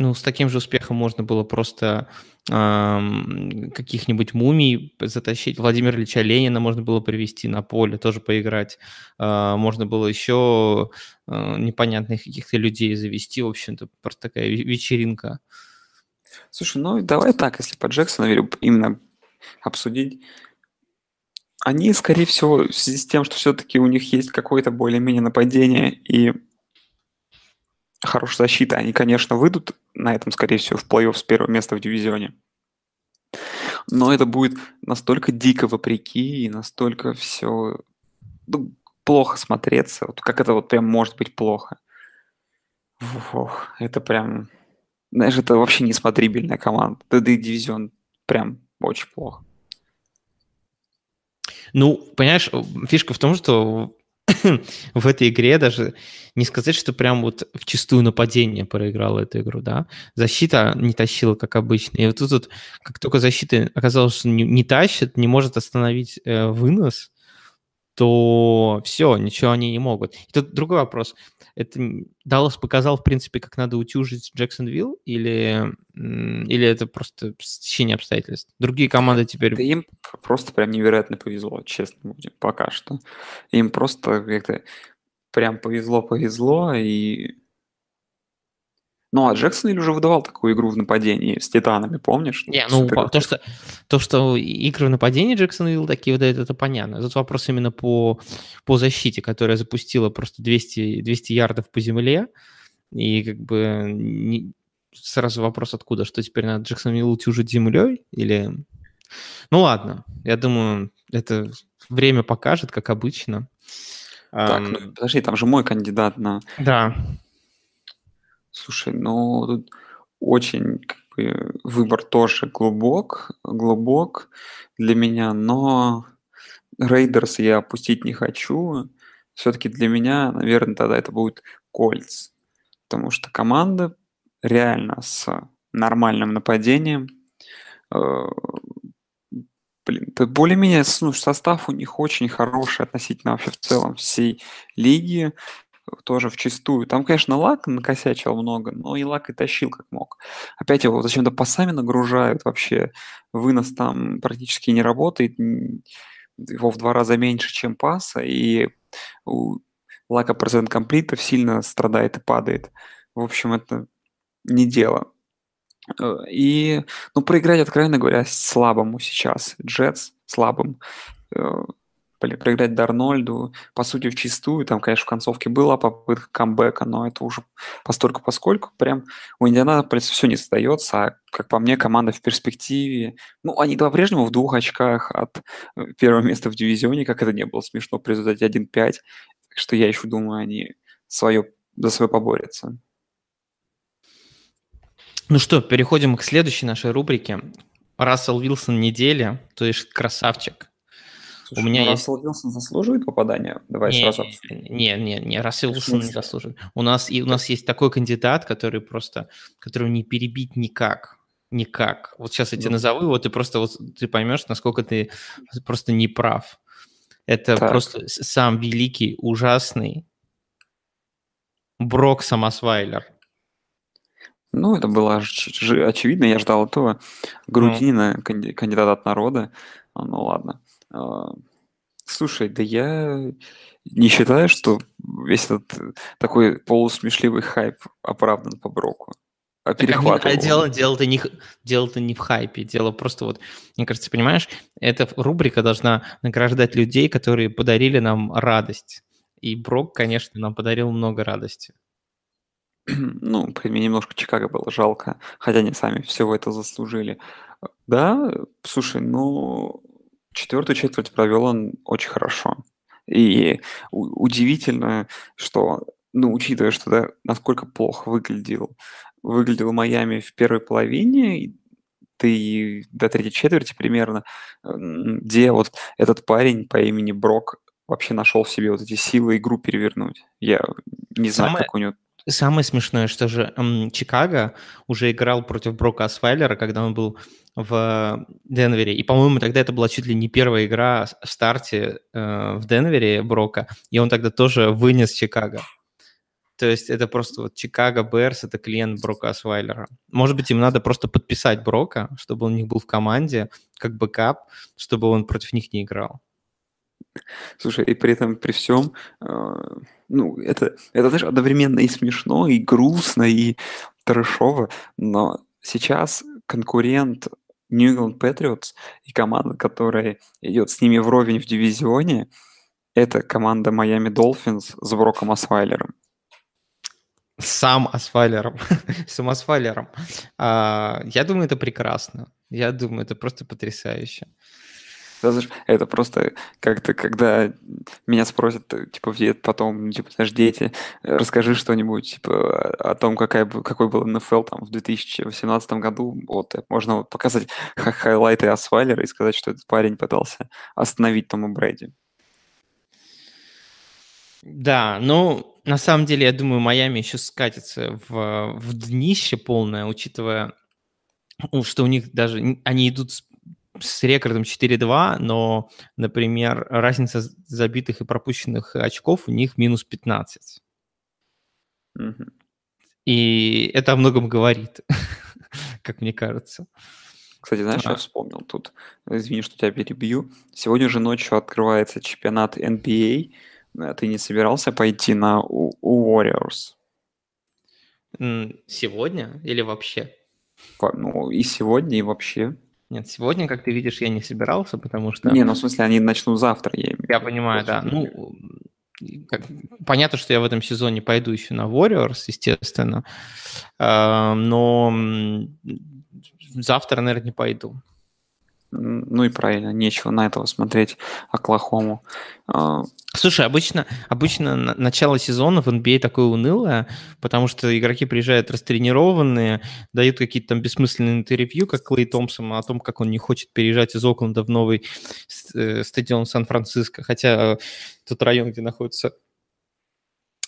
Ну, с таким же успехом можно было просто ам, каких-нибудь мумий затащить. Владимира Ильича Ленина можно было привести на поле, тоже поиграть. А, Можно было еще а, непонятных каких-то людей завести. В общем-то, просто такая ве- вечеринка. Слушай, ну давай так, если по Джексону именно обсудить. Они, скорее всего, в связи с тем, что все-таки у них есть какое-то более-менее нападение и хорошая защита, они, конечно, выйдут на этом, скорее всего, в плей-офф с первого места в дивизионе. Но это будет настолько дико вопреки и настолько все плохо смотреться. Вот как это вот прям может быть плохо. Ох, это прям... Знаешь, это вообще несмотрибельная команда. Да и дивизион прям очень плохо. Ну, понимаешь, фишка в том, что [COUGHS] в этой игре даже не сказать, что прям вот в чистую нападение проиграла эту игру, да. Защита не тащила, как обычно. И вот тут вот, как только защита оказалась, что не, не тащит, не может остановить э, вынос, то все, ничего они не могут. И тут другой вопрос. Это Даллас показал, в принципе, как надо утюжить Джексонвилл, или, или это просто стечение обстоятельств? Другие команды теперь... Да им просто прям невероятно повезло, честно будем, пока что. Им просто как-то прям повезло-повезло, и... Ну, а Джексонвилл уже выдавал такую игру в нападении с Титанами, помнишь? Не, ну, то что, то, что игры в нападении Джексонвилл такие выдают, это понятно. Тут вопрос именно по, по защите, которая запустила просто 200, 200 ярдов по земле, и как бы не- сразу вопрос откуда, что теперь надо Джексонвилл утюжить землей, или... Ну ладно, я думаю, это время покажет, как обычно. Так, Ам, ну подожди, там же мой кандидат на... да, Слушай, ну тут очень как бы, выбор тоже глубок, глубок для меня, но Raiders я опустить не хочу. Все-таки для меня, наверное, тогда это будет Кольц, потому что команда реально с нормальным нападением. э, Блин, более-менее ну, состав у них очень хороший относительно вообще в целом всей лиги тоже вчистую. Там, конечно, Лак накосячил много, но и Лак и тащил как мог. Опять его зачем-то пасами нагружают вообще. Вынос там практически не работает. Его в два раза меньше, чем паса. И у Лака процент комплитов сильно страдает и падает. В общем, это не дело. Э, И, ну, проиграть, откровенно говоря, слабому сейчас. Джетс слабым. Проиграть Дарнольду, по сути, в чистую. Там, конечно, в концовке была попытка камбэка, но это уже постольку поскольку прям у Индианаполиса все не сдается, а, как по мне, команда в перспективе. Ну, они по-прежнему в двух очках от э, первого места в дивизионе, как это не было смешно при результате 1-5. Так что я еще думаю, они свое, за свое поборются. Ну что, переходим к следующей нашей рубрике. Рассел Вилсон недели, то есть красавчик. Слушай, У меня ну, есть- Рассел Вилсон заслуживает попадания? Давай Не, сразу обсудим. не, не, не, Рассел Вилсон не заслуживает. У нас, и у нас есть такой кандидат, который просто, которого не перебить никак. Никак. Вот сейчас я тебе Ну. назову его, ты просто вот ты поймешь, насколько ты просто не прав. Это Так. просто сам великий, ужасный Брок Самосвайлер. Ну, это было оч- очевидно, я ждал этого грудинина, канди- кандидата от народа. А, Ну ладно. А, Слушай, да я не считаю, что весь этот э, такой полусмешливый хайп оправдан по Броку. а перехватывал. А дело, дело-то не, дело-то не в хайпе, дело просто вот, мне кажется, понимаешь, эта рубрика должна награждать людей, которые подарили нам радость. И Брок, конечно, нам подарил много радости. [CLEARS THROAT] Ну, мне немножко Чикаго было жалко, хотя они сами всего это заслужили. Да, слушай, ну, четвертую четверть провел он очень хорошо. И удивительно, что, ну, учитывая, что да, насколько плохо выглядел, выглядел Майами в первой половине, ты до третьей четверти примерно, где вот этот парень по имени Брок вообще нашел в себе вот эти силы игру перевернуть. Я не знаю, Самое, как у него Самое смешное, что же м, Чикаго уже играл против Брока Асвайлера, когда он был в Денвере. И, по-моему, тогда это была чуть ли не первая игра в старте э, в Денвере Брока, и он тогда тоже вынес Чикаго. То есть это просто вот Chicago Bears, это клиент Брока Освайлера. Может быть, им надо просто подписать Брока, чтобы он у них был в команде, как backup, чтобы он против них не играл. Слушай, и при этом, при всем, э, ну, это, это, знаешь, одновременно и смешно, и грустно, и трэшово, но сейчас конкурент New England Patriots и команда, которая идет с ними вровень в дивизионе, это команда Miami Dolphins с Броком Асвайлером. Сам Асфайлером. [LAUGHS] Сам Асфайлером. А, я думаю, это прекрасно. Я думаю, это просто потрясающе. Это просто как-то, когда меня спросят, э, типа, где потом, типа, знаешь, дети, э, расскажи что-нибудь, типа, о том, какая, какой был НФЛ там в 2018 году, вот, э, можно вот показать хайлайты Асфайлера и сказать, что этот парень пытался остановить Тома Брэди. Да, ну, на самом деле, я думаю, Майами еще скатится в, в днище полное, учитывая, что у них даже, они идут с с рекордом 4-2, но, например, разница забитых и пропущенных очков у них минус 15. Mm-hmm. И это о многом говорит, [LAUGHS] как мне кажется. Кстати, знаешь, а. я вспомнил тут, извини, что тебя перебью. Сегодня же ночью открывается чемпионат NBA. А. Ты не собирался пойти на у, Warriors? Сегодня или вообще? Ну, и сегодня, и вообще. Нет, сегодня, как ты видишь, я не собирался, потому что... Не, ну в смысле, они начнут завтра, я Я понимаю, да. Ну, как, понятно, что я в этом сезоне пойду еще на Warriors, естественно, э, но завтра, наверное, не пойду. Ну и правильно, нечего на этого смотреть Оклахому. А, Слушай, обычно, обычно начало сезона в NBA а такое унылое, потому что игроки приезжают растренированные, дают какие-то там бессмысленные интервью, как Клей Томпсон, о том, как он не хочет переезжать из Окленда в новый э, стадион Сан-Франциско, хотя тот район, где находится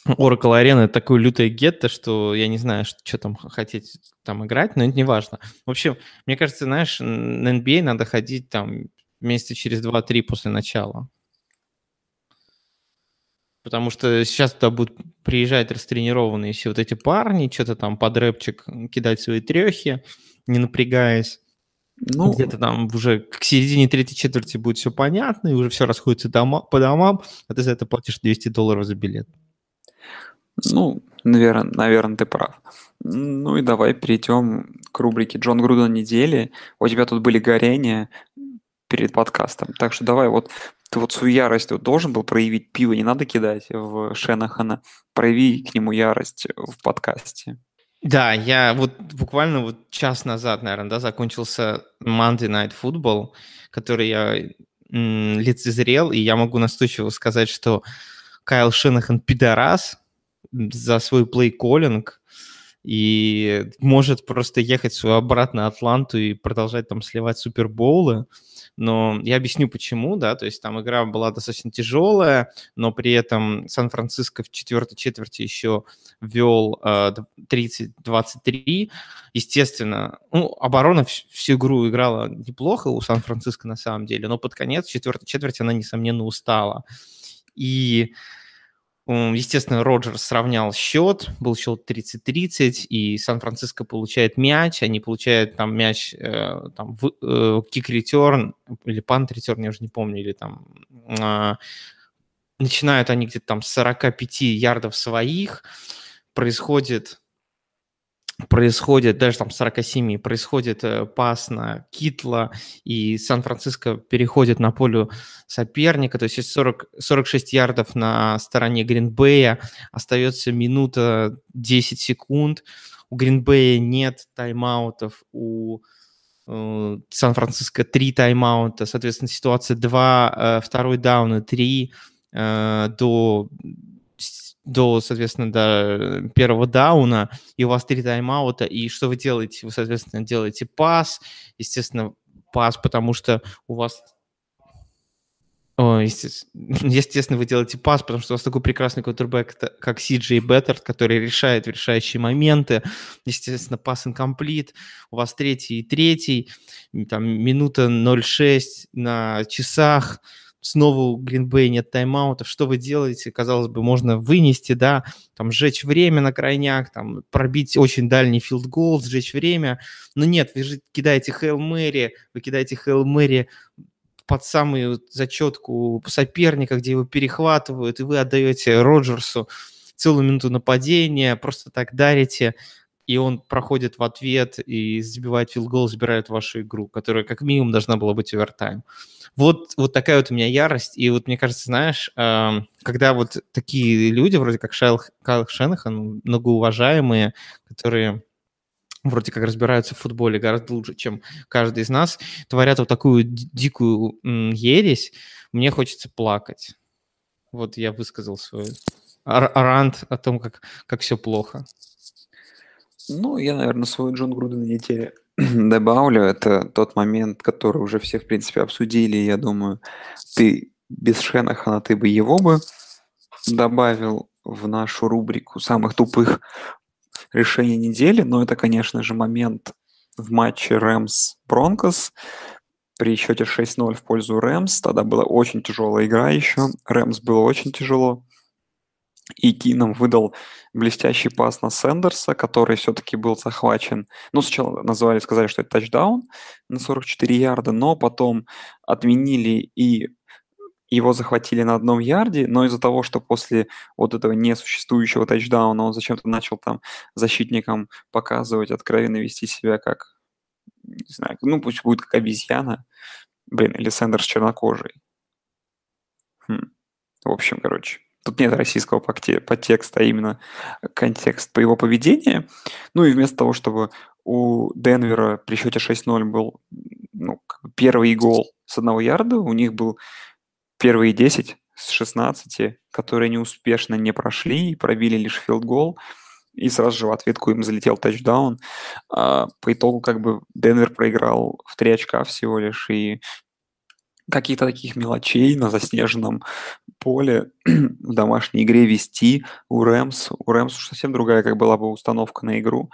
[LAUGHS] Oracle Arena такое лютое гетто, что я не знаю, что, что там хотеть там играть, но это не важно. В общем, мне кажется, знаешь, на NBA а надо ходить там месяца через 2-3 после начала. Потому что сейчас туда будут приезжать растренированные все вот эти парни, что-то там под рэпчик кидать свои трехи, не напрягаясь. Ну, где-то там уже к середине третьей четверти будет все понятно, и уже все расходится дома, по домам, а ты за это платишь 200 долларов за билет. Ну, наверное, наверное, ты прав. Ну и давай перейдем к рубрике Джон Груден недели. У тебя тут были горения перед подкастом. Так что давай вот ты вот свою ярость вот должен был проявить, пиво не надо кидать в Шенахана, прояви к нему ярость в подкасте. Да, я вот буквально вот час назад, наверное, да, закончился Monday Night Football, который я лицезрел, и я могу настойчиво сказать, что Кайл Шенахан пидорас, за свой плей-коллинг и может просто ехать обратно Атланту и продолжать там сливать супербоулы. Но я объясню почему, да, то есть там игра была достаточно тяжелая, но при этом Сан-Франциско в четвертой четверти еще вел э, 30-23. Естественно, ну, оборона всю игру играла неплохо у Сан-Франциско на самом деле, но под конец четвертой четверти она, несомненно, устала. И Естественно, Роджерс сравнял счет, был счет 30-30, и Сан-Франциско получает мяч, они получают там мяч, э, там, э, кик-ретерн, или пант-ретерн, я уже не помню, или там... Э, начинают они где-то там с 45 ярдов своих, происходит происходит, даже там 47, происходит э, пас на Китла, и Сан-Франциско переходит на поле соперника, то есть есть 40, 46 ярдов на стороне Гринбея, остается минута 10 секунд, у Гринбея нет тайм-аутов, у э, Сан-Франциско 3 тайм-аута, соответственно, ситуация 2, э, второй даун и 3 э, до до, соответственно, до первого дауна, и у вас три тайм-аута, и что вы делаете? Вы, соответственно, делаете пас, естественно, пас, потому что у вас [LAUGHS] естественно, вы делаете пас, потому что у вас такой прекрасный квотербек, как Си Беттерт, который решает решающие моменты. Естественно, пас инкомплит. У вас третий и третий. Там минута 0,6 на часах снова у Гринбей нет тайм-аутов, что вы делаете? Казалось бы, можно вынести, да, там, сжечь время на крайняк, там, пробить очень дальний филд гол, сжечь время, но нет, вы же кидаете Хейл Мэри, вы кидаете Хейл Мэри под самую зачетку соперника, где его перехватывают, и вы отдаете Роджерсу целую минуту нападения, просто так дарите, и он проходит в ответ и забивает филгол, забирает вашу игру, которая как минимум должна была быть овертайм. Вот, вот такая вот у меня ярость. И вот мне кажется, знаешь, э, когда вот такие люди, вроде как Шайл, Кайл Шенахан, многоуважаемые, которые вроде как разбираются в футболе гораздо лучше, чем каждый из нас, творят вот такую дикую ересь, мне хочется плакать. Вот я высказал свой рант о том, как, как все плохо. Ну, я, наверное, свой Джон Груден недели [CLEARS THROAT] добавлю. Это тот момент, который уже все, в принципе, обсудили. Я думаю, ты без Шенахана, ты бы его бы добавил в нашу рубрику самых тупых решений недели. Но это, конечно же, момент в матче Рэмс Бронкос при счете 6-0 в пользу Рэмс. Тогда была очень тяжелая игра еще. Рэмс было очень тяжело. И Кином выдал блестящий пас на Сендерса, который все-таки был захвачен. Ну, сначала назвали, сказали, что это тачдаун на 44 ярда, но потом отменили и его захватили на одном ярде, но из-за того, что после вот этого несуществующего тачдауна он зачем-то начал там защитникам показывать, откровенно вести себя как, не знаю, ну пусть будет как обезьяна, блин, или Сендерс чернокожий. Хм. В общем, короче, Тут нет российского подтекста, а именно контекст по его поведению. Ну и вместо того, чтобы у Денвера при счете 6-0 был ну, первый гол с одного ярда, у них был первые 10 с 16, которые неуспешно не прошли и пробили лишь филд-гол. И сразу же в ответку им залетел тачдаун. А по итогу как бы Денвер проиграл в 3 очка всего лишь, и каких-то таких мелочей на заснеженном поле [CLEARS THROAT] в домашней игре вести у Рэмс. У Рэмс уж совсем другая как была бы установка на игру.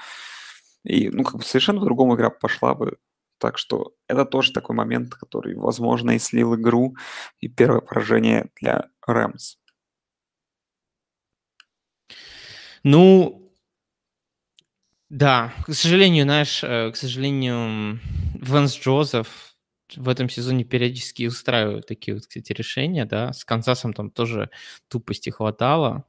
И, ну, как бы совершенно по-другому игра пошла бы. Так что это тоже такой момент, который, возможно, и слил игру. И первое поражение для Рэмс. Ну, да, к сожалению, знаешь, э, к сожалению, Венс Джозеф в этом сезоне периодически устраивают такие вот, кстати, решения, да. С Канзасом там тоже тупости хватало.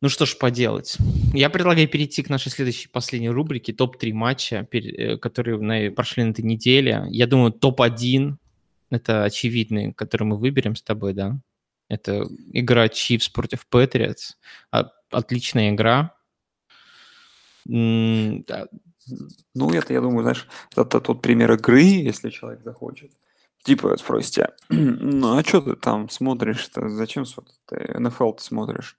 Ну что ж поделать. Я предлагаю перейти к нашей следующей последней рубрике топ-3 матча, э, которые прошли на этой неделе. Я думаю, топ-1 это очевидный, который мы выберем с тобой, да. Это игра Chiefs против Patriots. Отличная игра. Ну, это, я думаю, знаешь, это тот пример игры, если человек захочет. Типа спросите, [CLEARS THROAT] ну а что ты там смотришь-то? Зачем ты NFL ты смотришь?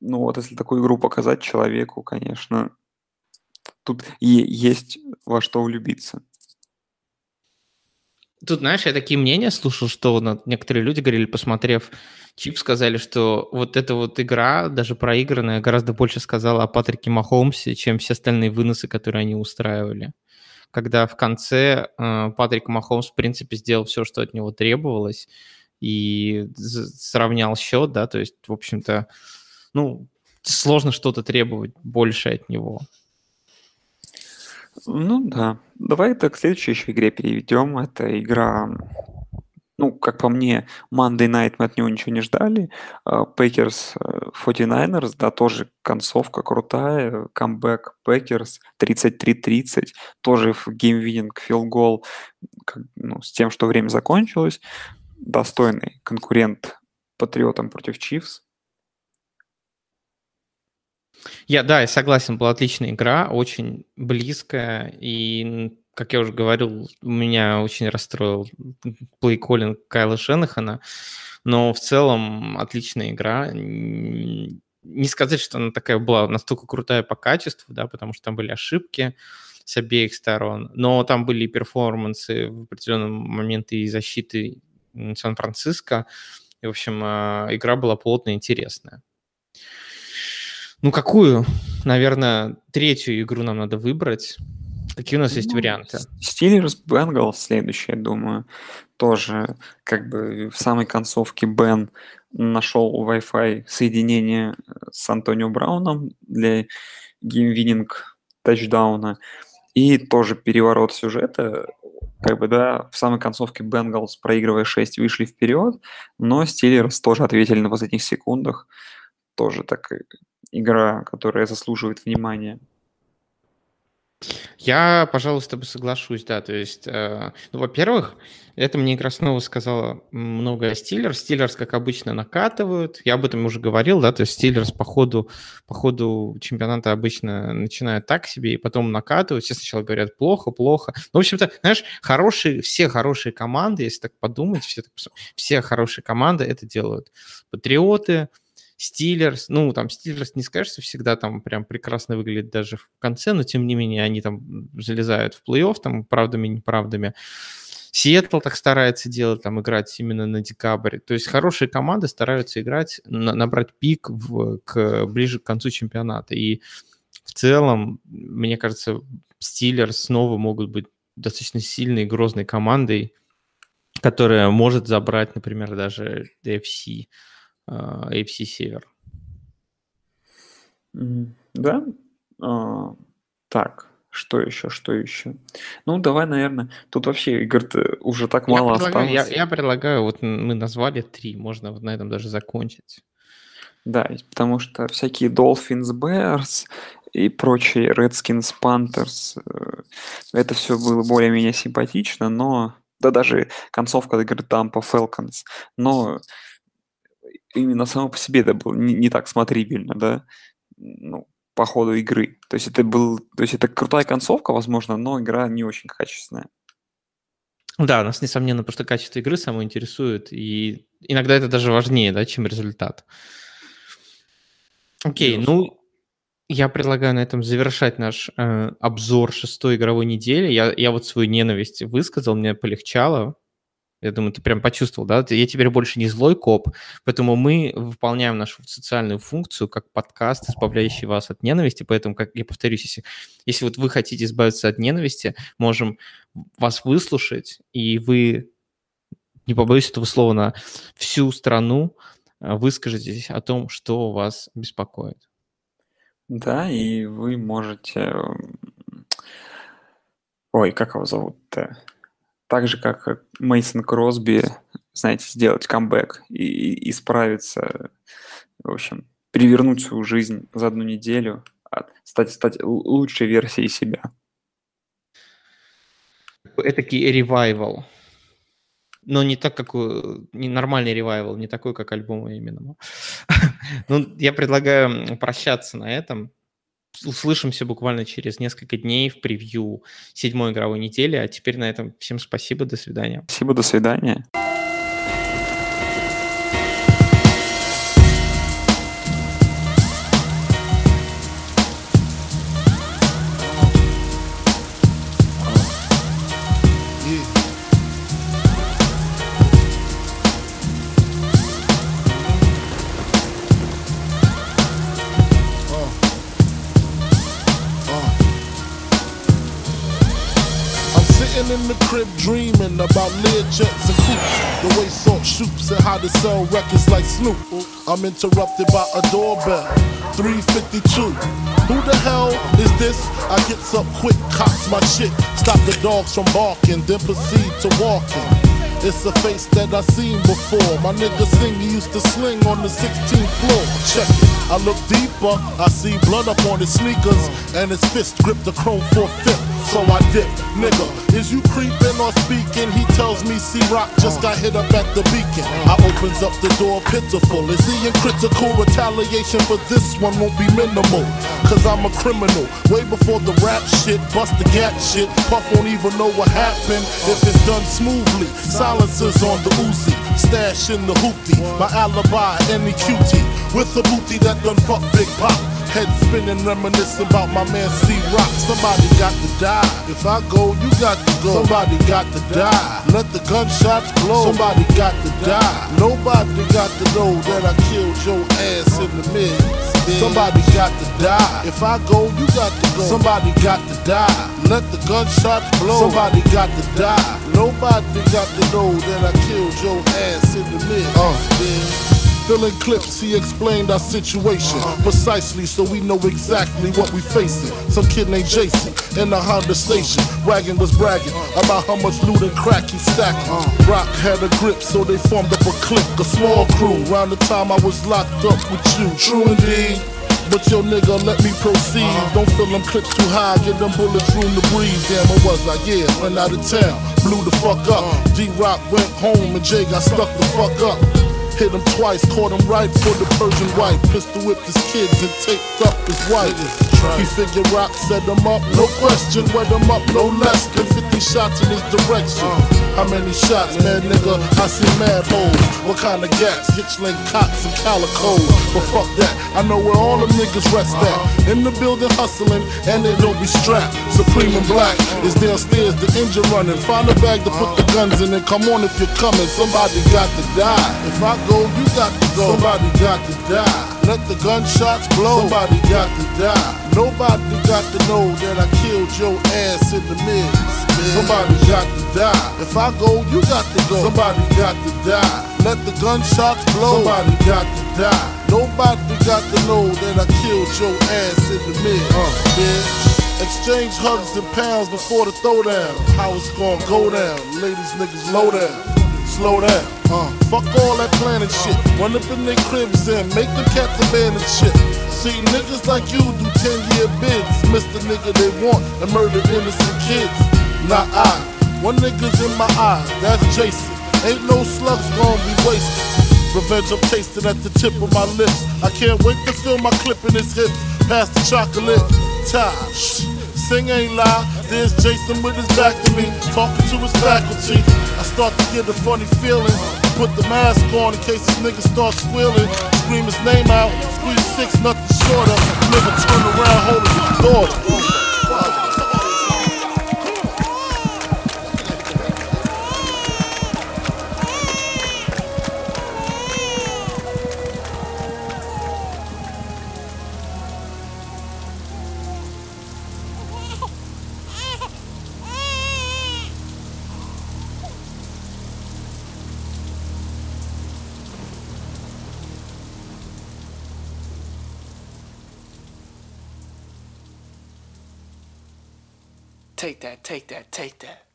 Ну вот если такую игру показать человеку, конечно, тут есть во что влюбиться. Тут, знаешь, я такие мнения слушал, что некоторые люди говорили, посмотрев Чип, сказали, что вот эта вот игра, даже проигранная, гораздо больше сказала о Патрике Махомсе, чем все остальные выносы, которые они устраивали. Когда в конце э, Патрик Махомс, в принципе, сделал все, что от него требовалось, и сравнял счет, да, то есть, в общем-то, ну, сложно что-то требовать больше от него. Ну да. Давай это к следующей еще игре перейдем. Это игра... Ну, как по мне, Monday Night мы от него ничего не ждали. Packers 49ers, да, тоже концовка крутая. Камбэк Packers 33-30. Тоже в game-winning field goal ну, с тем, что время закончилось. Достойный конкурент Патриотам против Чивс. Я, да, я согласен, была отличная игра, очень близкая, и, как я уже говорил, меня очень расстроил плей-коллинг Кайла Шенахана, но в целом отличная игра. Не сказать, что она такая была настолько крутая по качеству, да, потому что там были ошибки с обеих сторон, но там были и перформансы в определенном моменты и защиты Сан-Франциско, и, в общем, а, игра была плотная и интересная. Ну, какую? Наверное, третью игру нам надо выбрать. Какие у нас есть ну, варианты? Steelers Bengals следующий, я думаю. Тоже как бы в самой концовке Бен нашел Wi-Fi соединение с Антонио Брауном для game-winning тачдауна. И тоже переворот сюжета. Как бы, да, в самой концовке Bengals, проигрывая 6, вышли вперед, но Steelers тоже ответили на последних секундах. Тоже так игра, которая заслуживает внимания. Я, пожалуй, с тобой соглашусь, да. То есть, э, ну, во-первых, это мне игра снова сказала много о Steelers. Как обычно, накатывают. Я об этом уже говорил, да, то есть Steelers по ходу, по ходу чемпионата обычно начинают так себе и потом накатывают. Все сначала говорят плохо, плохо. Ну, в общем-то, знаешь, хорошие, все хорошие команды, если так подумать, все, все хорошие команды это делают. Патриоты, Стиллерс, ну, там, Стиллерс не скажешь, что всегда там прям прекрасно выглядит даже в конце, но тем не менее они там залезают в плей-офф, там, правдами, неправдами. Сиэтл так старается делать, там, играть именно на декабрь. То есть хорошие команды стараются играть, на, набрать пик в, к, ближе к концу чемпионата. И в целом, мне кажется, Стиллерс снова могут быть достаточно сильной, грозной командой, которая может забрать, например, даже DFC. AFC Север. Да. А, так, что еще, что еще? Ну, давай, наверное, тут вообще игр-то уже так мало я предлагаю, осталось. Я, я предлагаю, вот мы назвали три, можно вот на этом даже закончить. Да, потому что всякие Dolphins, Bears и прочие Redskins, Panthers, э, это все было более-менее симпатично, но да даже концовка игры Tampa Falcons, но именно само по себе это было не, не так смотрибельно, да, ну, по ходу игры. То есть это был, то есть это крутая концовка, возможно, но игра не очень качественная. Да, нас, несомненно, просто качество игры само интересует, и иногда это даже важнее, да, чем результат. Окей, ну, я предлагаю на этом завершать наш э, обзор шестой игровой недели. Я, я вот свою ненависть высказал, мне полегчало. Я думаю, ты прям почувствовал, да? Я теперь больше не злой коп, поэтому мы выполняем нашу социальную функцию как подкаст, избавляющий вас от ненависти. Поэтому, как я повторюсь, если, если вот вы хотите избавиться от ненависти, можем вас выслушать, и вы, не побоюсь этого слова, на всю страну э, выскажитесь о том, что вас беспокоит. Да, и вы можете... Ой, как его зовут-то? Так же, как Мейсон Кросби, знаете, сделать камбэк и, и справиться, в общем, перевернуть свою жизнь за одну неделю, стать, стать лучшей версией себя. Это ревайвал. Но не так, как не нормальный ревайвал, не такой, как альбом именно. [LAUGHS] ну, я предлагаю прощаться на этом услышимся буквально через несколько дней в превью седьмой игровой недели. А теперь на этом всем спасибо, до свидания. Спасибо, до свидания. About Learjets and coops. The way Salt shoots and how to sell records like Snoop. I'm interrupted by a doorbell. 352. Who the hell is this? I gets up quick, cops my shit, stop the dogs from barking, then proceed to walking. It's a face that I seen before. My nigga sing he used to sling on the 16th floor. Check it. I look deeper, I see blood up on his sneakers, and his fist gripped the chrome 4 fifth. So I dip, nigga. Is you creeping or speaking? He tells me C Rock just got hit up at the beacon. I opens up the door pitiful. Is he in critical retaliation for this one won't be minimal? Cause I'm a criminal. Way before the rap shit, bust the gat shit. Puff won't even know what happened if it's done smoothly. Silencers on the Uzi, stash in the hoopty. My alibi, any cutie. With the booty that done fuck Big Pop. Head spinning, reminiscing about my man C Rock. Somebody got to die. If I go, you got to go. Somebody got to die. Let the gunshots blow. Somebody got to die. Nobody got to know that I killed your ass in the mid. Somebody got to die. If I go, you got to go. Somebody got to die. Let the gunshots blow. Somebody got to die. Nobody got to know that I killed your ass in the mid. Uh, Filling clips, he explained our situation precisely so we know exactly what we facing. Some kid named Jason in the Honda station. Wagon was bragging about how much loot and crack he stacking. Rock had a grip, so they formed up a clique, a small crew. Around the time I was locked up with you. True indeed. But yo nigga, let me proceed. Uh-huh. Don't fill them clips too high, get them bullets room to breathe. Damn, what was I? Yeah, went out of town, blew the fuck up. Uh-huh. D Rock went home and Jay got stuck the fuck up. Hit him twice, caught him right for the Persian wife. Pistol whipped his kids and taped up his wife. He figured rock set him up, no question, wet him up no less than 50 shots in his direction. Uh. How many shots, man, nigga? I see mad holes. What kind of gas? Hitchling cots and calicos. But fuck that, I know where all them niggas rest at. Uh-huh. In the building hustling, and they don't be strapped. Supreme and black is downstairs, the engine running. Find a bag to put the guns in and come on if you're coming. Somebody got to die. If I go, you got to go. Somebody got to die. Let the gunshots blow. Somebody got to die. Nobody got to know that I killed your ass in the mid. Somebody got to die. If I go, you got to go. Somebody got to die. Let the gunshots blow. Somebody got to die. Nobody got to know that I killed your ass in the mid. Uh, bitch. Exchange hugs and pounds before the throwdown. How it's gonna go down. Ladies, niggas, low down. Slow down. Uh, fuck all that planning shit. Run up in their cribs and make them cats abandon shit. See, niggas like you do 10 year bids. Miss the nigga they want and murder innocent kids. Not I. One nigga's in my eye, that's Jason. Ain't no slugs gonna be wasted. Revenge I'm tasting at the tip of my lips. I can't wait to feel my clip in his hips. Pass the chocolate. Sing ain't lie. There's Jason with his back to me, talking to his faculty. I start to get a funny feeling. Put the mask on in case this nigga starts squealing. Scream his name out. Squeeze six, nothing shorter. Nigga turn around, holding his. Take that, take that, take that.